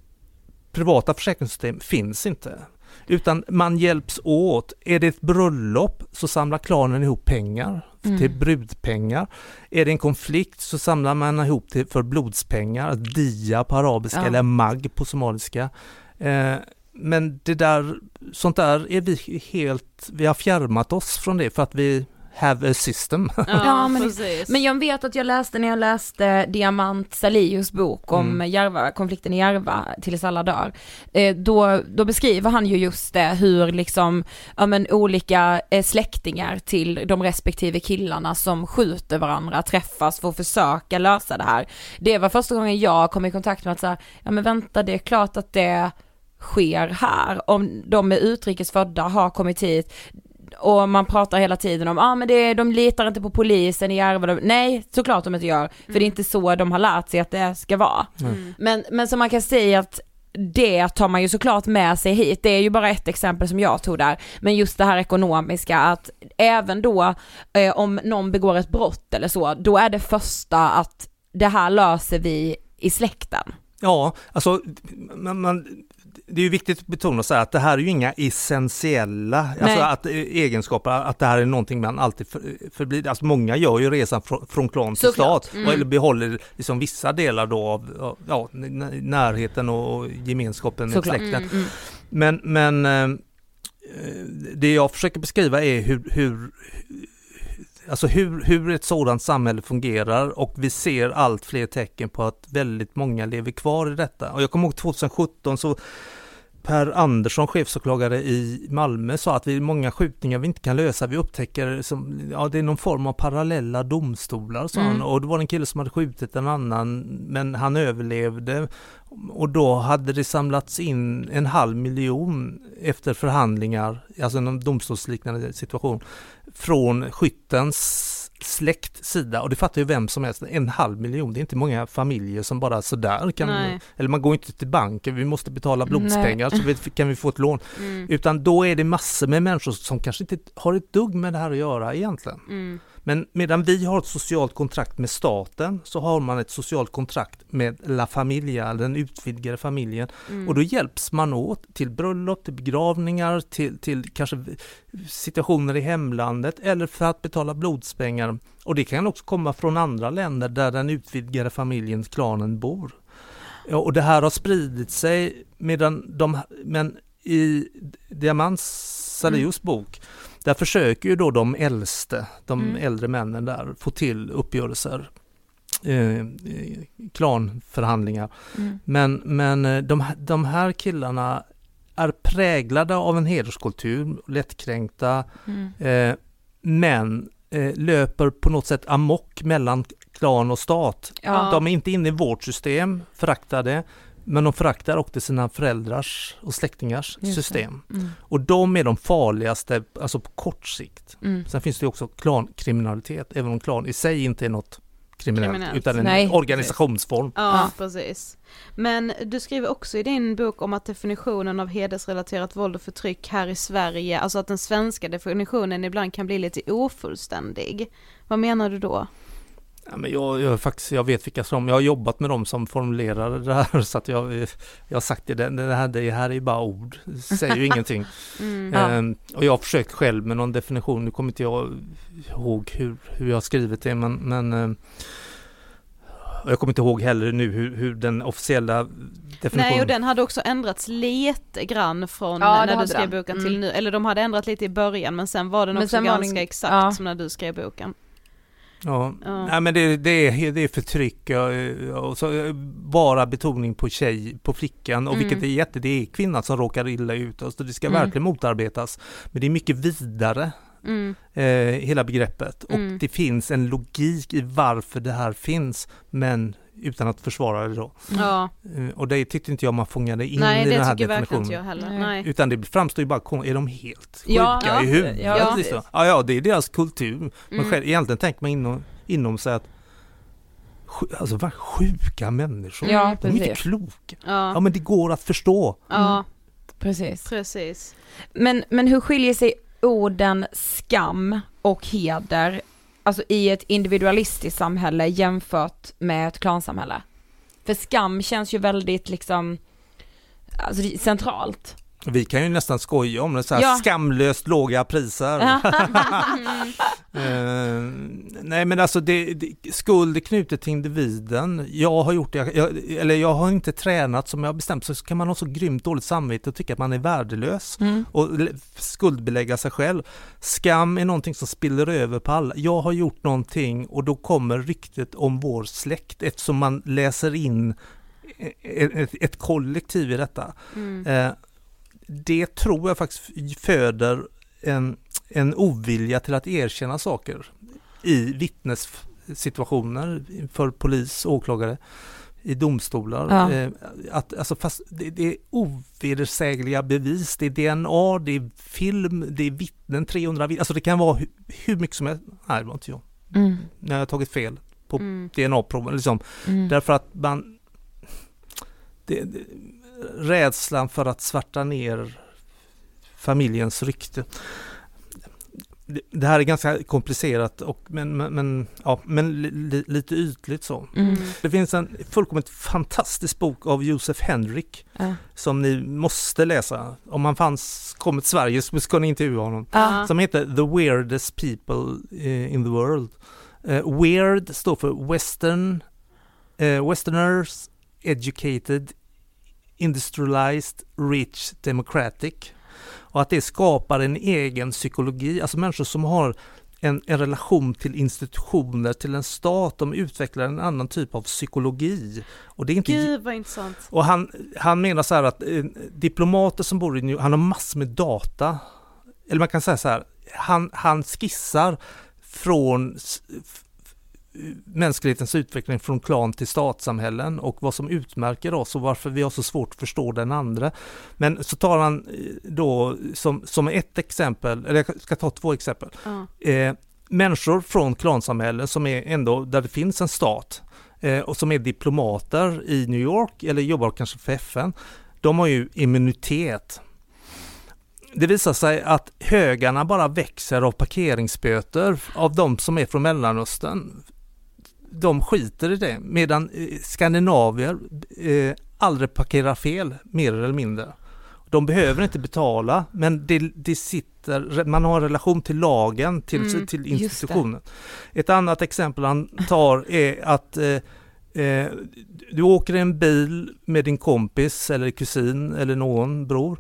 privata försäkringssystem finns inte. Utan man hjälps åt. Är det ett bröllop så samlar klanen ihop pengar Mm. till brudpengar. Är det en konflikt så samlar man ihop till för blodspengar, dia på arabiska Ja. eller mag på somaliska. Eh, men det där, sånt där är vi helt, vi har fjärmat oss från det för att vi have a system. Ja, men, precis. men jag vet att jag läste när jag läste Diamant Salius bok om Mm. Järva, konflikten i Järva, tills alla dör. Eh, då, då beskriver han ju just det, hur liksom, ja men olika eh, släktingar till de respektive killarna som skjuter varandra träffas för att försöka lösa det här. Det var första gången jag kom i kontakt med att säga, ja men vänta det är klart att det sker här. Om de är utrikesfödda har kommit hit, och man pratar hela tiden om, ja ah, men det, de litar inte på polisen i Järva, nej såklart de inte gör, för det är inte så de har lärt sig att det ska vara. Mm. Men, men som man kan säga att det tar man ju såklart med sig hit, det är ju bara ett exempel som jag tog där, men just det här ekonomiska att även då eh, om någon begår ett brott eller så, då är det första att det här löser vi i släkten. Ja, alltså man, man, det är viktigt att betona så att det här är ju inga essentiella alltså att, eh, egenskaper, att det här är någonting man alltid för, förblir. Alltså många gör ju resan från, från klan till Såklart. stat Mm. eller behåller liksom vissa delar då av ja, närheten och gemenskapen med släkten. Mm, mm. Men, men eh, det jag försöker beskriva är hur, hur Alltså hur, hur ett sådant samhälle fungerar och vi ser allt fler tecken på att väldigt många lever kvar i detta. Och jag kommer ihåg 2017 så Per Andersson, chefsåklagare i Malmö, sa att vi många skjutningar vi inte kan lösa. Vi upptäcker som, ja, det är någon form av parallella domstolar, sa Mm. han. Och det var en kille som hade skjutit en annan, men han överlevde. Och då hade det samlats in en halv miljon efter förhandlingar, alltså en domstolsliknande situation, från skyttens släkt sida och det fattar ju vem som helst, en halv miljon, det är inte många familjer som bara sådär kan, Nej. eller man går inte till banken, vi måste betala blodspengar Nej. så vi, kan vi få ett lån. Mm. Utan då är det massor med människor som kanske inte har ett dugg med det här att göra egentligen. Mm. Men medan vi har ett socialt kontrakt med staten så har man ett socialt kontrakt med La Familia, den utvidgade familjen. Mm. Och då hjälps man åt till bröllop, till begravningar, till, till kanske situationer i hemlandet eller för att betala blodspengar. Och det kan också komma från andra länder där den utvidgade familjen, klanen, bor. Ja, och det här har spridit sig medan de, men i Diamants Salius bok där försöker ju då de äldste, de Mm. äldre männen där, få till uppgörelser, eh, eh, klanförhandlingar. Mm. Men, men eh, de, de här killarna är präglade av en hederskultur, lättkränkta, Mm. eh, men eh, löper på något sätt amok mellan klan och stat. Ja. De är inte inne i vårt system, föraktar det, men de föraktar också sina föräldrars och släktingars Just system. Mm. Och de är de farligaste, alltså på kort sikt. Mm. Sen finns det också klankriminalitet, även om klan i sig inte är något kriminellt, Kriminellt. utan en Nej, organisationsform. Ja, Ja. precis. Men du skriver också i din bok om att definitionen av hedersrelaterat våld och förtryck här i Sverige, alltså att den svenska definitionen ibland kan bli lite ofullständig. Vad menar du då? Ja, men jag, jag, faktiskt, jag vet vilka som, jag har jobbat med dem som formulerade det här så att jag, jag har sagt det, det, det, här, det här är ju bara ord, det säger ju ingenting. Mm. Ja. Ehm, och jag har försökt själv med någon definition, nu kommer inte jag ihåg hur, hur jag har skrivit det men, men ehm, jag kommer inte ihåg heller nu hur, hur den officiella definitionen... Nej, och den hade också ändrats lite grann från Ja, när du skrev den. boken Mm. till nu, eller de hade ändrat lite i början men sen var den Men också ganska den- exakt ja. som när du skrev boken. Ja, Ja. Nej, men det, det, är, det är förtryck och så eh, bara betoning på tjej, på flickan och Mm. vilket är jätte, det är kvinnan som råkar illa ut. Alltså det ska Mm. verkligen motarbetas. Men det är mycket vidare, Mm. eh, hela begreppet. Och Mm. det finns en logik i varför det här finns, men utan att försvara det då. Ja, Eh, och det tyckte inte jag man fångade in nej i det den här tycker verkligen inte definitionen. jag heller. Nej. Nej. Utan det framstår ju bara, är de helt sjuka Ja, i huvudet? ja, Ja, ja, ja, det är deras kultur. Men Mm. själv, egentligen tänker man inom, inom sig att Alltså vad sjuka människor. Ja, de är inte kloka. Ja Ja, men det går att förstå. ja, Precis. precis. Men, men hur skiljer sig orden skam och heder, alltså i ett individualistiskt samhälle jämfört med ett klansamhälle? För skam känns ju väldigt liksom, alltså centralt. Vi kan ju nästan skoja om det så här Ja. skamlöst låga priser. Eh, nej men alltså det, det, skuld är knutet till individen. Jag har gjort det, jag, eller jag har inte tränat som jag har bestämt så kan man ha så grymt dåligt samvete och tycka att man är värdelös Mm. och skuldbelägga sig själv. Skam är någonting som spiller över på alla. Jag har gjort någonting och då kommer ryktet om vår släkt eftersom man läser in ett, ett, ett kollektiv i detta. Mm. Eh, det tror jag faktiskt föder en, en ovilja till att erkänna saker i vittnessituationer för polis åklagare i domstolar. Ja. Eh, att, alltså fast det, det är ovedersägliga bevis, det är DNA, det är film, det är vittnen, 300 vittnen, alltså det kan vara hur, hur mycket som helst. Nej, det var inte jag. Mm. När jag har tagit fel på Mm. DNA-proven, liksom. Mm. Därför att man... Det, det, rädslan för att svarta ner familjens rykte. det, här är ganska komplicerat och men, men, ja, men li, li, lite ytligt så. Mm. Det finns en fullkomligt fantastisk bok av Josef Henrik Ja. som ni måste läsa. Om han fanns, kom till Sverige så ska ni intervjua honom. Ja. Som heter The Weirdest People eh, in the World. Eh, weird står för Western, eh, Westerners Educated Industrialized Rich Democratic. Och att det skapar en egen psykologi, alltså människor som har en, en relation till institutioner, till en stat, de utvecklar en annan typ av psykologi. Och det är inte Gud vad intressant. och han, han menar så här att eh, diplomater som bor i New han har massor med data. Eller man kan säga så här, han, han skissar från mänsklighetens utveckling från klan till statssamhällen och vad som utmärker oss och varför vi har så svårt att förstå den andra. Men så tar han eh, då som, som ett exempel, eller jag ska ta två exempel. Ja. Eh, människor från klansamhällen som är ändå där det finns en stat eh, och som är diplomater i New York eller jobbar kanske för FN. De har ju immunitet. Det visar sig att högarna bara växer av parkeringsböter av de som är från Mellanöstern. De skiter i det medan eh, skandinavier eh, aldrig parkerar fel mer eller mindre. De behöver inte betala men det, det sitter, man har en relation till lagen, till, Mm, till institutionen. Ett annat exempel han tar är att eh, eh, du åker i en bil med din kompis eller kusin eller någon bror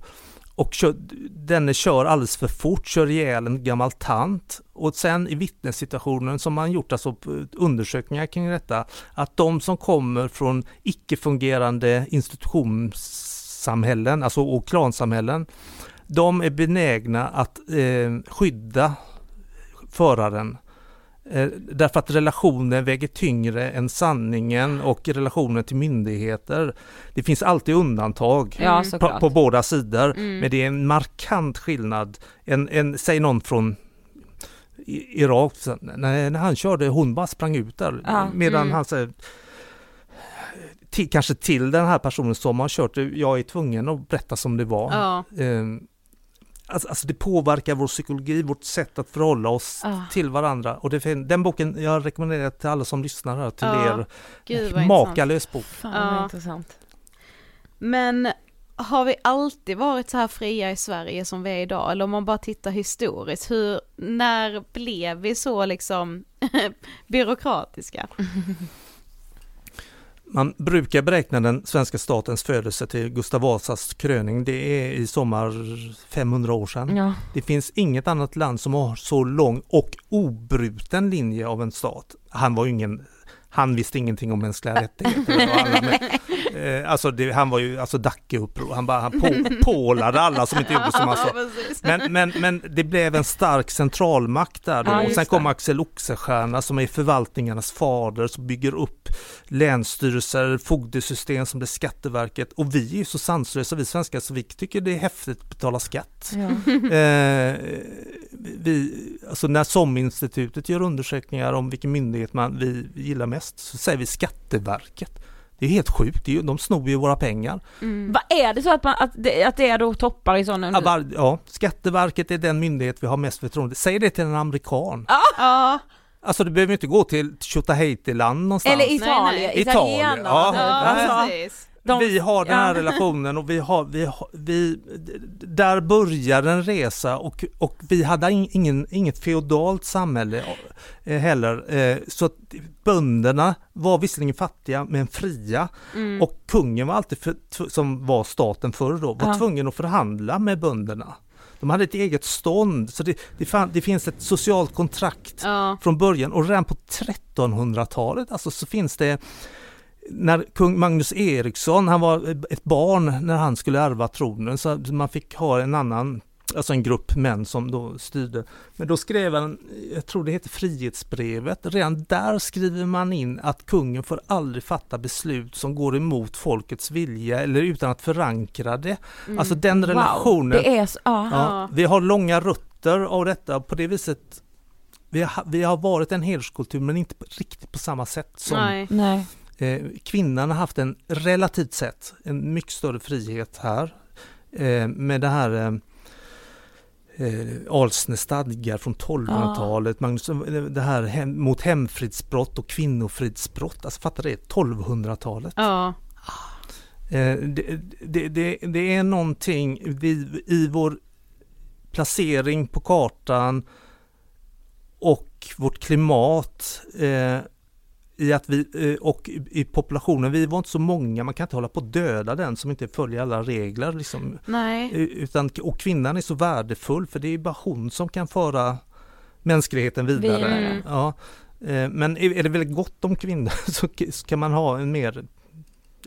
och kör, denne kör alldeles för fort, kör ihjäl en gammal tant. Och sen i vittnessituationen som man gjort alltså undersökningar kring detta att de som kommer från icke-fungerande institutionssamhällen, alltså och klansamhällen, de är benägna att eh, skydda föraren. Därför att relationen väger tyngre än sanningen och relationen till myndigheter. Det finns alltid undantag Ja, på, såklart. på båda sidor, Mm. men det är en markant skillnad. En, en, säg någon från Irak, när, när han körde, hon bara sprang ut där. Ja, Medan mm. han säger till, kanske till den här personen som har kört, jag är tvungen att berätta som det var. Ja. Ehm, Alltså, alltså det påverkar vår psykologi, vårt sätt att förhålla oss Ah. till varandra. Och det, fin- den boken, jag rekommenderar till alla som lyssnar här, till Ja. er. Gud, Makalös bok. Fan vad intressant. Men har vi alltid varit så här fria i Sverige som vi är idag? Eller om man bara tittar historiskt, hur, när blev vi så liksom byråkratiska? Man brukar beräkna den svenska statens födelse till Gustav Vasas kröning. Det är i sommar 500 år sedan. Ja. Det finns inget annat land som har så lång och obruten linje av en stat. Han var ju ingen han visste ingenting om mänskliga rättigheter. Och alla med, eh, alltså det, han var ju alltså Dackeuppror, han, bara, han på, pålade alla som inte gjorde som han sa. Men, men, men det blev en stark centralmakt där då. Ja, och sen kom det. Axel Oxenstierna som är förvaltningarnas fader som bygger upp länsstyrelser, fogdesystem som det är Skatteverket och vi är ju så sanslösa vi svenskar så vi tycker det är häftigt att betala skatt. Ja. Eh, vi, alltså när SOM-institutet gör undersökningar om vilken myndighet man vi gillar mest så säger vi Skatteverket. Det är helt sjukt, det är ju- de snor ju våra pengar. Mm. Vad är det så att, man, att, det, att det är då toppar i sådana? Ja, var, ja, Skatteverket är den myndighet vi har mest förtroende Säg det till en amerikan. Ja, Alltså du behöver inte gå till Tjotahejtiland någonstans. Eller Italien, Nej, nej. Italien, italienarna. ja. ja Ja. precis. De- vi har den här ja. relationen och vi har, vi, vi där börjar en resa och, och vi hade in- ingen, inget feodalt samhälle eh, heller. Eh, så att bönderna var visserligen fattiga men fria Mm. och kungen var alltid, för, som var staten förr då, var Ja. tvungen att förhandla med bönderna. De hade ett eget stånd, så det, det, fann, det finns ett socialt kontrakt Ja. från början och redan på 1300-talet alltså så finns det när kung Magnus Eriksson, han var ett barn när han skulle ärva tronen så man fick ha en annan, alltså en grupp män som då styrde. Men då skrev han, jag tror det heter Frihetsbrevet, redan där skriver man in att kungen får aldrig fatta beslut som går emot folkets vilja eller utan att förankra det. Alltså den relationen. Wow, det är så, ja. Vi har långa rötter av detta på det viset. Vi har, vi har varit en hederskultur men inte riktigt på samma sätt som Nej. Nej. Eh, kvinnan har haft en relativt sett en mycket större frihet här. Eh, med det här eh, Alsnäs stadgar från 1200-talet, Magnus, det här hem, mot hemfridsbrott och kvinnofridsbrott. Alltså fattar det, 1200-talet. Ja. Eh, det, det, det, det är någonting vi, i vår placering på kartan och vårt klimat eh, i att vi, eh, och i- populationen, vi var inte så många, man kan inte hålla på att döda den som inte följer alla regler. Liksom. Nej. Eh, Utan, och kvinnan är så värdefull för det är bara hon som kan föra mänskligheten vidare. Vidare. Ja. Eh, Men är det väldigt gott om kvinnor så kan man ha en mer,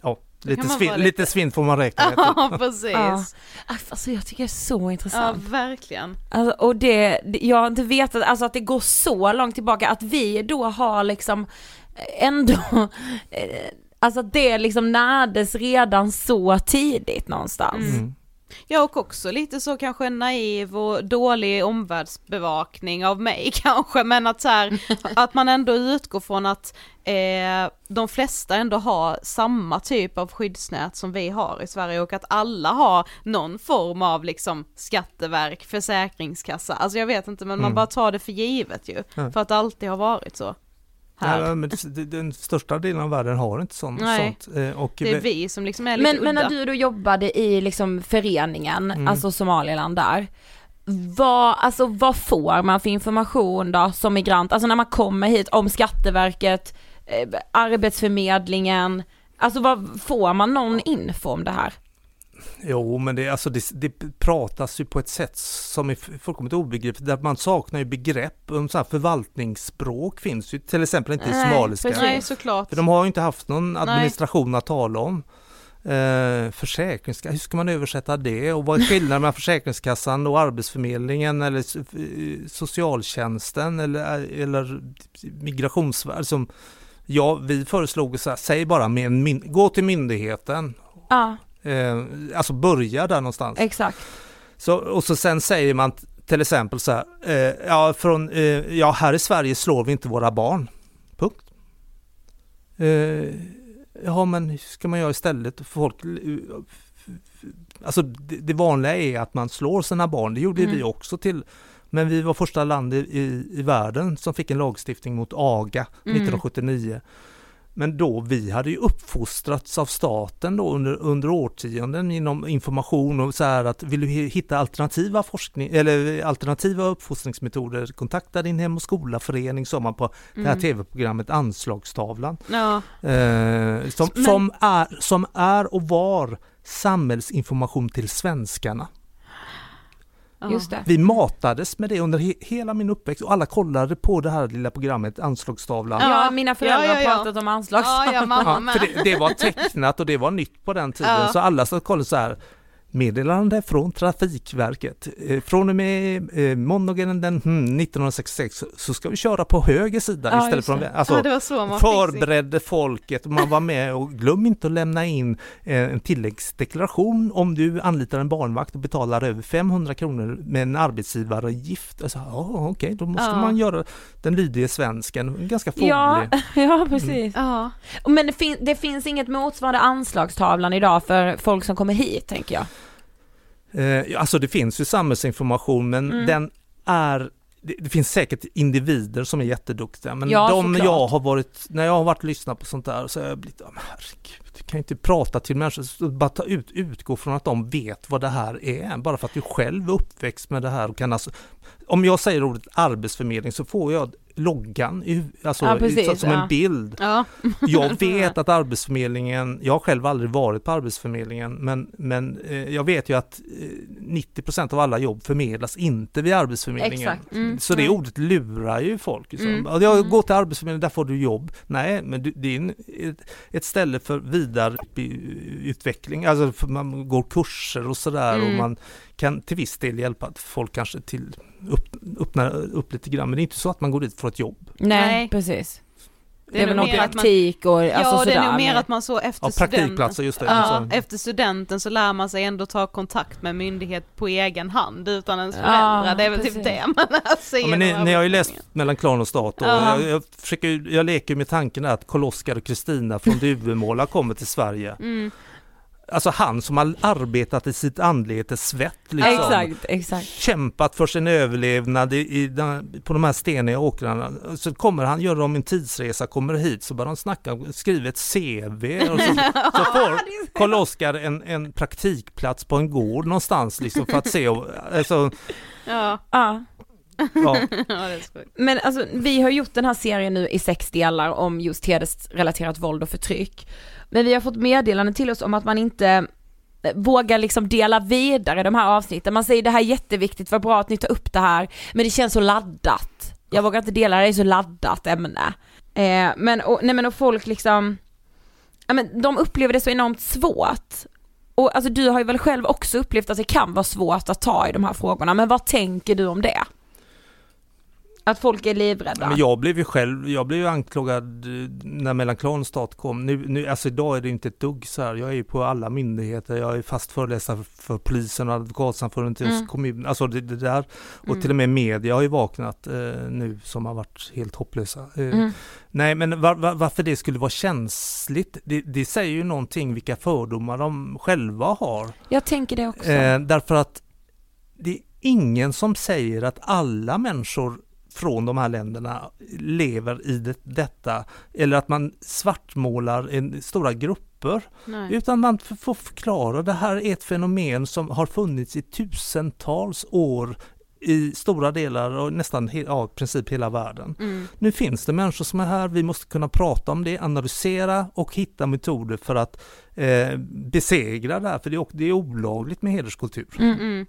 ja, lite, kan man svin, vara lite... lite- svinn får man räkna med. Ja, precis. Ja. Alltså jag tycker det är så Ja, intressant. verkligen. Alltså, och det, det- jag har inte vetat, alltså att det går så långt tillbaka, att vi då har liksom ändå, eh, alltså det liksom närdes redan så tidigt någonstans. Mm. Ja och också lite så kanske naiv och dålig omvärldsbevakning av mig kanske men att så här, att man ändå utgår från att eh, de flesta ändå har samma typ av skyddsnät som vi har i Sverige och att alla har någon form av liksom skatteverk, försäkringskassa, alltså jag vet inte men man Mm. bara tar det för givet ju, Ja. för att det alltid har varit så. Här. Ja, men den största delen av världen har inte sånt. Nej. sånt. Eh, Och Det är vi som liksom är lite Men, men när udda. du då jobbade i liksom föreningen, Mm. alltså Somaliland där, vad, alltså vad får man för information då som migrant, alltså när man kommer hit om Skatteverket, eh, Arbetsförmedlingen, alltså vad, får man någon info om det här? Jo, men det, alltså det, det pratas ju på ett sätt som är fullkomligt obegripligt. Där man saknar ju begrepp. Um, så här förvaltningsspråk finns ju till exempel inte i Nej, somaliska. precis. Nej såklart. För de har ju inte haft någon Nej. administration att tala om. Eh, försäkringskassan, hur ska man översätta det? Och vad är skillnaden mellan Försäkringskassan och Arbetsförmedlingen eller eh, socialtjänsten eller, eller Migrationsverket? Som, ja, vi föreslog så här, säg bara med gå till myndigheten. Ja, Eh, alltså börja där någonstans. exakt. Så, och så sen säger man till exempel så här, eh, ja, från, eh, ja här i Sverige slår vi inte våra barn. Punkt. Eh, ja men hur ska man göra istället? Folk, alltså det, det vanliga är att man slår sina barn, det gjorde Mm. vi också till men vi var första land i, i, i världen som fick en lagstiftning mot aga Mm. 1979. Men då, vi hade ju uppfostrats av staten då under, under årtionden inom information och så här att vill du hitta alternativa forskning eller alternativa uppfostringsmetoder, kontakta din hem och skola-förening sa man på det här Mm. tv-programmet Anslagstavlan. Ja. Eh, som, Men- som, är, som är och var samhällsinformation till svenskarna. Ja. Just det. Vi matades med det under he hela min uppväxt och alla kollade på det här lilla programmet Anslagstavlan. Ja. Ja, mina föräldrar Ja, ja, ja. har pratat om anslagstavlan. Ja, ja, mamma Ja, för det, det var tecknat och det var nytt på den tiden Ja. så alla så kollade så här Meddelande från Trafikverket. Eh, Från och med eh, måndagen den hmm, 1966 så ska vi köra på höger sida Ja, istället vä- alltså, ja, det var så man fick sin- förberedde folket man var med och glöm inte att lämna in eh, en tilläggsdeklaration om du anlitar en barnvakt och betalar över 500 kronor med en arbetsgivaravgift. Alltså, ja, okej, då måste Ja. man göra den lydige svensken, ganska fåglig. Ja, ja precis. Ja. Men det, fin- det finns inget motsvarande anslagstavlan idag för folk som kommer hit tänker jag. Eh, alltså det finns ju samhällsinformation men Mm. den är det, det finns säkert individer som är jätteduktiga men Ja, de såklart. jag har varit, när jag har varit och lyssnat på sånt där så har jag blivit, oh, herregud, du kan ju inte prata till människor, bara ta ut, utgå från att de vet vad det här är, bara för att du själv är uppväxt med det här och kan alltså, om jag säger ordet arbetsförmedling så får jag loggan i, alltså, Ja, precis, så, som ja. en bild. Ja. Jag vet att Arbetsförmedlingen, jag har själv aldrig varit på Arbetsförmedlingen, men, men eh, jag vet ju att eh, 90% av alla jobb förmedlas inte vid Arbetsförmedlingen. Mm. Så det ordet lurar ju folk. Liksom. Mm. Ja, Jag Mm. går till Arbetsförmedlingen, där får du jobb. Nej, men du- det är en, ett, ett ställe för vidareutveckling, alltså för man går kurser och sådär och Mm. man kan till viss del hjälpa folk kanske till upp, öppna upp lite grann, men det är inte så att man går dit för ett jobb. Nej, precis. Det är är väl nog någon mer att man- praktik och alltså ja, det är nog mer att man så efter Ja, studenten, praktikplatser, just det. ja, Så- efter studenten så lär man sig ändå ta kontakt med myndighet på egen hand utan ens Ja, föräldrar, det är väl precis. typ det man sig Ja, men ni, ni har ju läst mellan klan och stat och Ja. jag, jag, försöker, jag leker med tanken att Karl-Oskar och Kristina från Duvemåla kommer till Sverige. Mm. Alltså han som har arbetat i sitt anletes svett liksom. Exakt, exakt. Kämpat för sin överlevnad i, i den, på de här steniga åkrarna. Så kommer han, gör de en tidsresa, kommer hit så börjar de snacka, skriver ett CV och så, så får Karl-Oskar en, en praktikplats på en gård någonstans liksom för att se, och- alltså, Ja. Ja. ja. ja. Men alltså vi har gjort den här serien nu i sex delar om just hedersrelaterat våld och förtryck. Men vi har fått meddelande till oss om att man inte eh, vågar liksom dela vidare de här avsnitten. Man säger det här är jätteviktigt, vad bra att ni tar upp det här, men det känns så laddat. Jag vågar inte dela det, det är så laddat ämne. Eh, men, och, nej men och folk liksom, ja men de upplever det så enormt svårt. Och alltså du har ju väl själv också upplevt att det kan vara svårt att ta i de här frågorna, men vad tänker du om det? Att folk är livrädda? Men jag blev ju själv, jag blev ju anklagad eh, när Mellanklan stat kom. Nu, nu, alltså idag är det inte ett dugg så här. Jag är ju på alla myndigheter, jag är fast föreläsare för polisen och advokatsamfundet till Mm. kommunen. Alltså det, det där. Och Mm. till och med media har ju vaknat eh, nu som har varit helt hopplösa. Eh, Mm. Nej men var, var, varför det skulle vara känsligt, det, det säger ju någonting vilka fördomar de själva har. Jag tänker det också. Eh, därför att det är ingen som säger att alla människor från de här länderna lever i det, detta eller att man svartmålar en, stora grupper. Nej. Utan man får förklara det här är ett fenomen som har funnits i tusentals år i stora delar och nästan ja, i princip hela världen. Mm. Nu finns det människor som är här, vi måste kunna prata om det, analysera och hitta metoder för att eh, besegra det här, för det är, det är olagligt med hederskultur. Mm.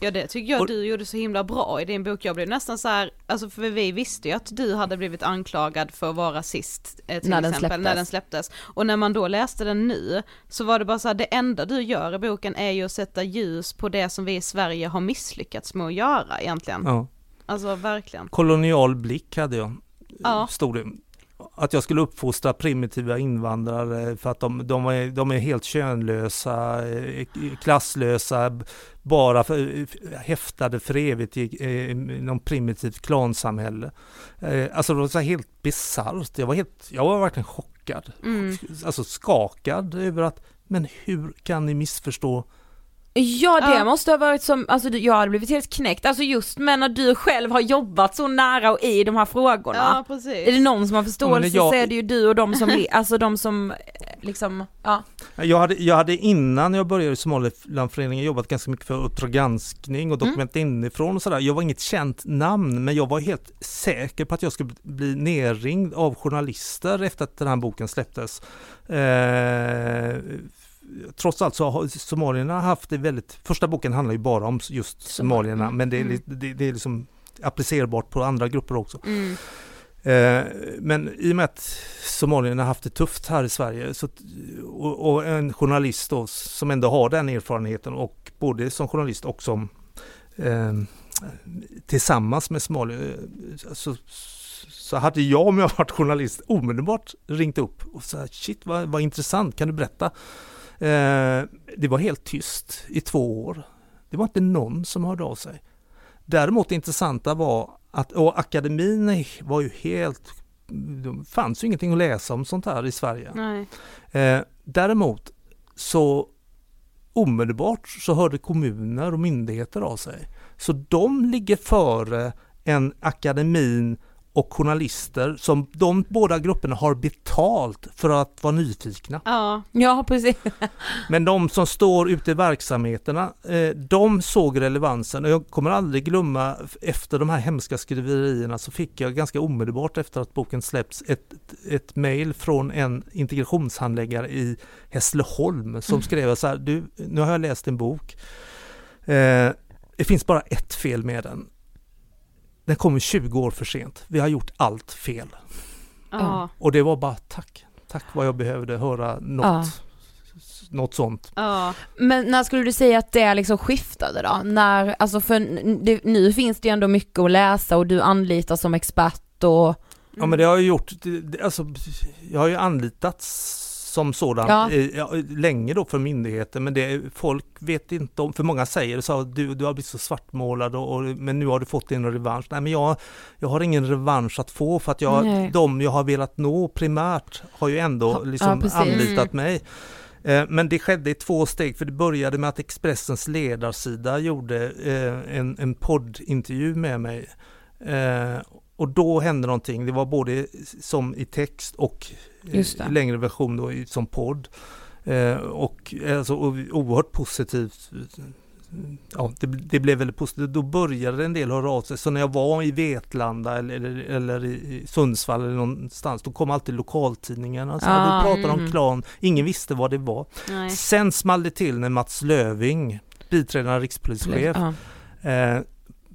Ja det tycker jag Och- du gjorde så himla bra i din bok. Jag blev nästan så här, alltså för vi visste ju att du hade blivit anklagad för att vara rasist eh, till När den exempel, släpptes. när den släpptes. Och när man då läste den nu så var det bara så här, det enda du gör i boken är ju att sätta ljus på det som vi i Sverige har misslyckats med att göra egentligen. Ja. Alltså verkligen. Kolonial blick hade jag. Ja. Stod det. Att jag skulle uppfostra primitiva invandrare för att de, de, är, de är helt könlösa, eh, klasslösa, bara för, häftade för evigt i eh, någon primitivt klansamhälle. Eh, Alltså det var så helt bisarrt. Jag var, helt, jag var verkligen chockad. Mm. Alltså skakad över att, men hur kan ni missförstå Ja det Ja. måste ha varit som, alltså jag hade blivit helt knäckt, alltså just men när du själv har jobbat så nära och i de här frågorna. Ja precis. Är det någon som har förståelse Ja, jag- så är det ju du och de som, alltså de som eh, liksom, ja. Jag hade, jag hade innan jag började i Somalilandföreningen jobbat ganska mycket för Uppdrag granskning och Dokument inifrån och sådär. Jag var inget känt namn men jag var helt säker på att jag skulle bli nerringd av journalister efter att den här boken släpptes. Eh, trots allt så har somalierna haft det väldigt, första boken handlar ju bara om just somalierna men det är, li- det, det är liksom applicerbart på andra grupper också. Mm. Eh, Men i och med att somalierna haft det tufft här i Sverige så, och, och en journalist då, som ändå har den erfarenheten och både som journalist och som eh, tillsammans med somalier eh, så, så hade jag om jag varit journalist omedelbart ringt upp och sagt shit vad, vad intressant, kan du berätta? Eh, det var helt tyst i två år. Det var inte någon som hörde av sig. Däremot det intressanta var att och akademin var ju helt, det fanns ju ingenting att läsa om sånt här i Sverige. Nej. Eh, däremot så omedelbart så hörde kommuner och myndigheter av sig. Så de ligger före en akademin och journalister som de båda grupperna har betalt för att vara nyfikna. Ja. Ja precis. Men de som står ute i verksamheterna, eh, de såg relevansen och jag kommer aldrig glömma efter de här hemska skriverierna så fick jag ganska omedelbart efter att boken släpps ett, ett mejl från en integrationshandläggare i Hässleholm som Mm. skrev så här, du, nu har jag läst din bok. Eh, det finns bara ett fel med den. Den kommer 20 år för sent. Vi har gjort allt fel. Ja. Och det var bara tack. Tack vad jag behövde höra något, Ja. något sånt. Ja. Men när skulle du säga att det liksom skiftade då? När, alltså för det, nu finns det ju ändå mycket att läsa och du anlitas som expert och Ja men det har jag gjort, det, det, alltså, jag har ju anlitats som sådan Ja. ja, länge då för myndigheter men det, folk vet inte om, för många säger så du, du har blivit så svartmålad och, och, men nu har du fått din revansch. Nej men jag, jag har ingen revansch att få för att jag, Nej. de jag har velat nå primärt har ju ändå Ja, liksom precis. anlitat Mm. mig. Eh, Men det skedde i två steg för det började med att Expressens ledarsida gjorde eh, en, en poddintervju med mig. Eh, Och då hände någonting, det var både som i text och eh, längre version då, som podd. Eh, Och alltså, o- oerhört positivt. Ja, det, det blev väldigt positivt. Då började en del höra av sig. Så när jag var i Vetlanda eller, eller, eller i Sundsvall eller någonstans, då kom alltid lokaltidningarna. Alltså, Ah, vi pratade om mm. klan, ingen visste vad det var. Nej. Sen small det till när Mats Löving, biträdande rikspolischef, Ja. eh,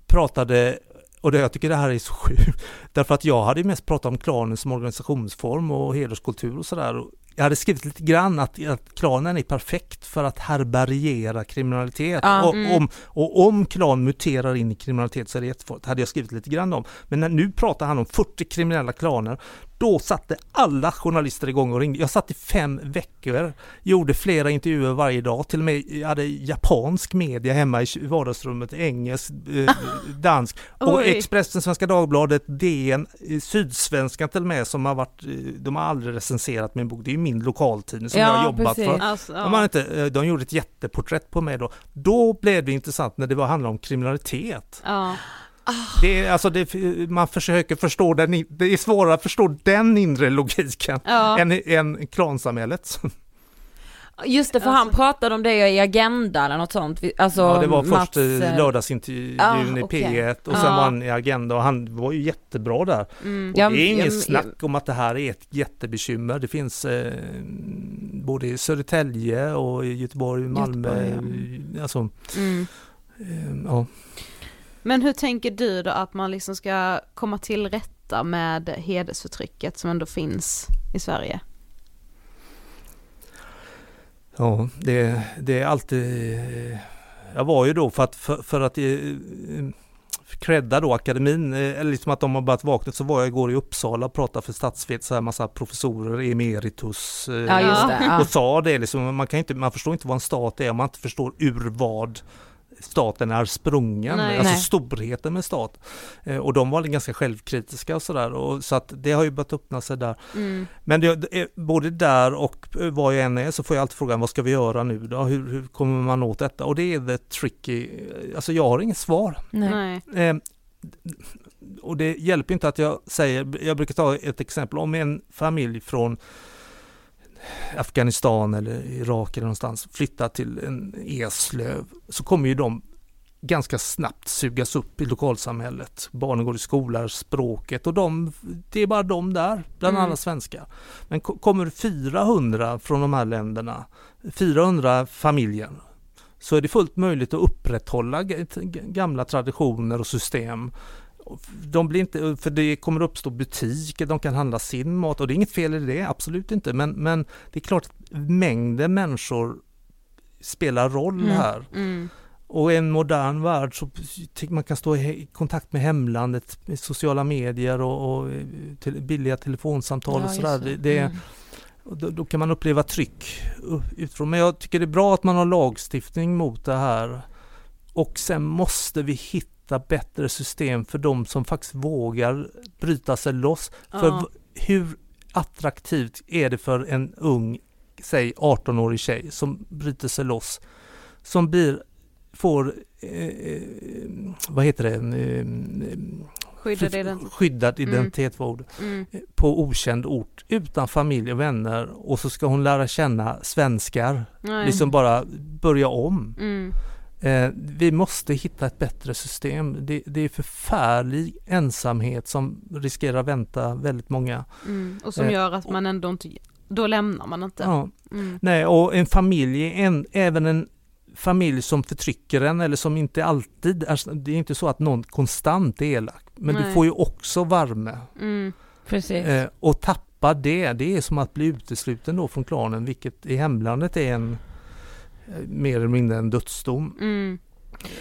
pratade och det, jag tycker det här är så sjukt. Därför att jag hade mest pratat om klanen som organisationsform och hederskultur och sådär. Jag hade skrivit lite grann att, att klanen är perfekt för att härbärgera kriminalitet. Ja, och, mm. om, och om klan muterar in i kriminalitet så är det jättefarligt. hade jag skrivit lite grann om. Men när, nu pratar han om 40 kriminella klaner. Då satte alla journalister igång och ringde. Jag satt i fem veckor, gjorde flera intervjuer varje dag. Till och med jag hade japansk media hemma i vardagsrummet, engelsk, eh, dansk och Oj. Expressen, Svenska Dagbladet, DN, eh, Sydsvenskan till och med som har varit, eh, de har aldrig recenserat min bok. Det är min lokaltidning som Ja, jag har jobbat precis. för. Alltså, ja. De, har inte, de gjorde ett jätteporträtt på mig då. Då blev det intressant när det var handlade om kriminalitet. Ja. Det är, alltså det, man försöker förstå den, det är svårare att förstå den inre logiken Ja. än, än klansamhället. Just det, för han pratade om det i Agenda eller något sånt. Alltså, ja, det var först Mats, i eh, lördagsintervjun Ah, i okej. P1 och Ja. sen var han i Agenda och han var ju jättebra där. Mm. Och Ja, det är ja, inget snack om att det här är ett jättebekymmer. Det finns eh, både i Södertälje och i Göteborg, Malmö. Göteborg, Alltså, Mm. eh, ja. Men hur tänker du då att man liksom ska komma till rätta med hedersförtrycket som ändå finns i Sverige? Ja, det, det är alltid... Jag var ju då för att, för, för att eh, credda då akademin, eh, eller liksom att de har börjat vakna, så var jag igår i Uppsala och pratade för statsvet, så här massa professorer, emeritus, eh, Ja, just det. Ja. och sa det liksom, man, kan inte, man förstår inte vad en stat är om man inte förstår ur vad staten är sprungen, Nej. alltså Nej. storheten med stat. Eh, och de var ganska självkritiska och sådär, och så att det har ju börjat öppna sig där. Mm. Men det, både där och var jag än är så får jag alltid frågan vad ska vi göra nu då? Hur, hur kommer man åt detta? Och det är the tricky, alltså jag har inget svar. Eh, och det hjälper inte att jag säger, jag brukar ta ett exempel, om en familj från Afghanistan eller Irak eller någonstans flyttar till en Eslöv så kommer ju de ganska snabbt sugas upp i lokalsamhället. Barnen går i skola, språket och de, det är bara de där, bland Mm. alla svenskar. Men ko- kommer 400 från de här länderna, 400 familjer, så är det fullt möjligt att upprätthålla gamla traditioner och system. De blir inte, för det kommer uppstå butiker, de kan handla sin mat och det är inget fel i det, absolut inte. Men, men det är klart att mängden människor spelar roll Mm. här. Mm. Och i en modern värld så tycker man kan stå i kontakt med hemlandet med sociala medier och, och eh, till, billiga telefonsamtal och Ja, sådär. just Det, det. Mm. och då, då kan man uppleva tryck utifrån. Men jag tycker det är bra att man har lagstiftning mot det här. Och sen måste vi hitta bättre system för de som faktiskt vågar bryta sig loss. För Ja. v- hur attraktivt är det för en ung, säg 18-årig tjej som bryter sig loss, som blir, får, eh, eh, vad heter det, En, eh, Skyddad för- identitet. skyddad Mm. identitet var ordet Mm. på okänd ort utan familj och vänner och så ska hon lära känna svenskar. Nej. Liksom bara börja om. Mm. Eh, vi måste hitta ett bättre system. Det, det är förfärlig ensamhet som riskerar vänta väldigt många. Mm. Och som Eh, gör att man ändå inte, då lämnar man inte. Ja. Mm. Nej, och en familj, en, även en familj som förtrycker en eller som inte alltid är, det är inte så att någon konstant är elak. Men du Nej. får ju också värme. Mm. Precis. Eh, och tappa det, det är som att bli utesluten då från klanen, vilket i hemlandet är en mer eller mindre en dödsdom. Mm.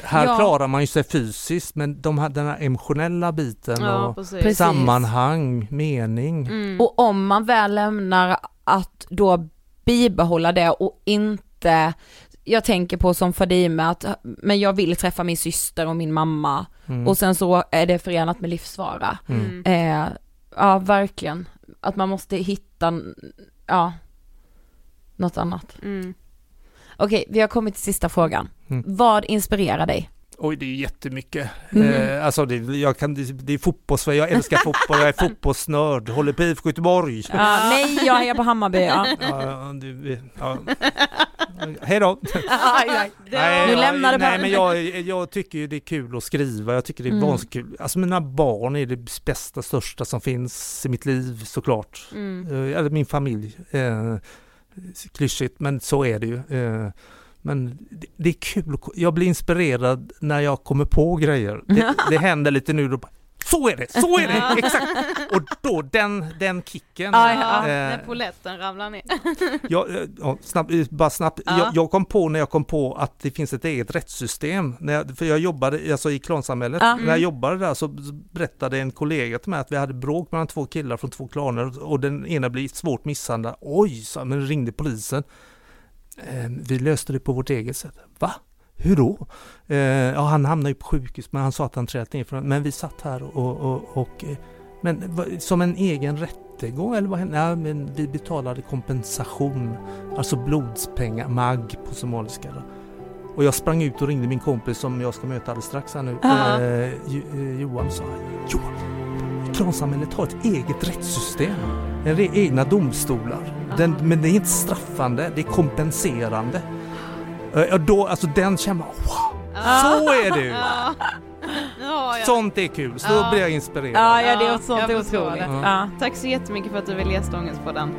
Här Ja. klarar man ju sig fysiskt men de här, den här emotionella biten Ja, och precis. Sammanhang, mening. Mm. Och om man väl lämnar att då bibehålla det och inte, jag tänker på som Fadime att, men jag vill träffa min syster och min mamma Mm. och sen så är det förenat med livsfara. Mm. Eh, ja, verkligen. Att man måste hitta, ja, något annat. Mm. Okej, vi har kommit till sista frågan. Mm. Vad inspirerar dig? Oj, det är jättemycket. Mhm. Eh, alltså det, jag kan, det, är fotbolls, jag älskar fotboll, jag är fotbollsnörd, håller på IFK Göteborg. Ja, nej, jag hejar på Hammarby. Ja. Ja, du, ja. Hej då! Du lämnar det nej, men jag, jag tycker ju det är kul att skriva, jag tycker det är Mm. vansinnigt kul. Alltså mina barn är det bästa, största som finns i mitt liv såklart. Mm. Eh, Eller min familj. Eh, klyschigt, men så är det ju. Eh, men det, är kul, jag blir inspirerad när jag kommer på grejer. Det, det händer lite nu, då så är det, så är det, exakt! Och då den, den kicken. Ja, ja, eh, när poletten ramlar ner. jag, eh, ja, snabbt, eh, bara snabbt. Ja. Jag, jag kom på när jag kom på att det finns ett eget rättssystem. När jag, för jag jobbade alltså i klansamhället. Ja. När jag jobbade där så berättade en kollega till mig att vi hade bråk mellan två killar från två klaner och den ena blev svårt misshandlad. Oj, så, men ringde polisen. Eh, vi löste det på vårt eget sätt. Va? Hur då? Eh, ja, han hamnade ju på sjukhus men han sa att han trillat ner från Men vi satt här och, och, och eh, men som en egen rättegång eller vad hände? Ja, men vi betalade kompensation, alltså blodspengar, mag på somaliska. Då. Och jag sprang ut och ringde min kompis som jag ska möta alldeles strax här nu, Ja. eh, Jo- Johan sa Johan, klansamhället har ett eget rättssystem, egna domstolar. Den, men det är inte straffande, det är kompenserande. Eh, och då, alltså den känner man, wow, så är det ju! Ja. Ja, ja. Sånt är kul, så då blir jag inspirerad. Ja, ja det är sånt är otroligt. Ja. Tack så jättemycket för att du ville gästa Ångestpodden.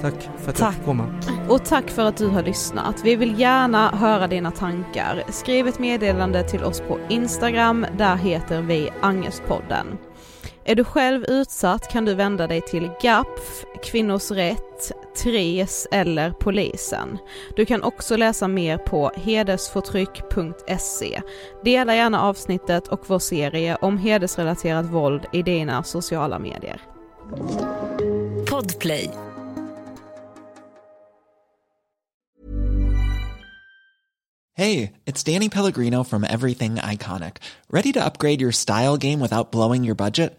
Tack för att Tack. jag fick komma. Och tack för att du har lyssnat. Vi vill gärna höra dina tankar. Skriv ett meddelande till oss på Instagram, där heter vi Angestpodden. Är du själv utsatt kan du vända dig till GAPF, Kvinnors Rätt, TRES eller polisen. Du kan också läsa mer på hedersförtryck.se. Dela gärna avsnittet och vår serie om hedersrelaterat våld i dina sociala medier. Podplay. Hey, it's Danny Pellegrino from Everything Iconic. Ready to upgrade your style game without blowing your budget?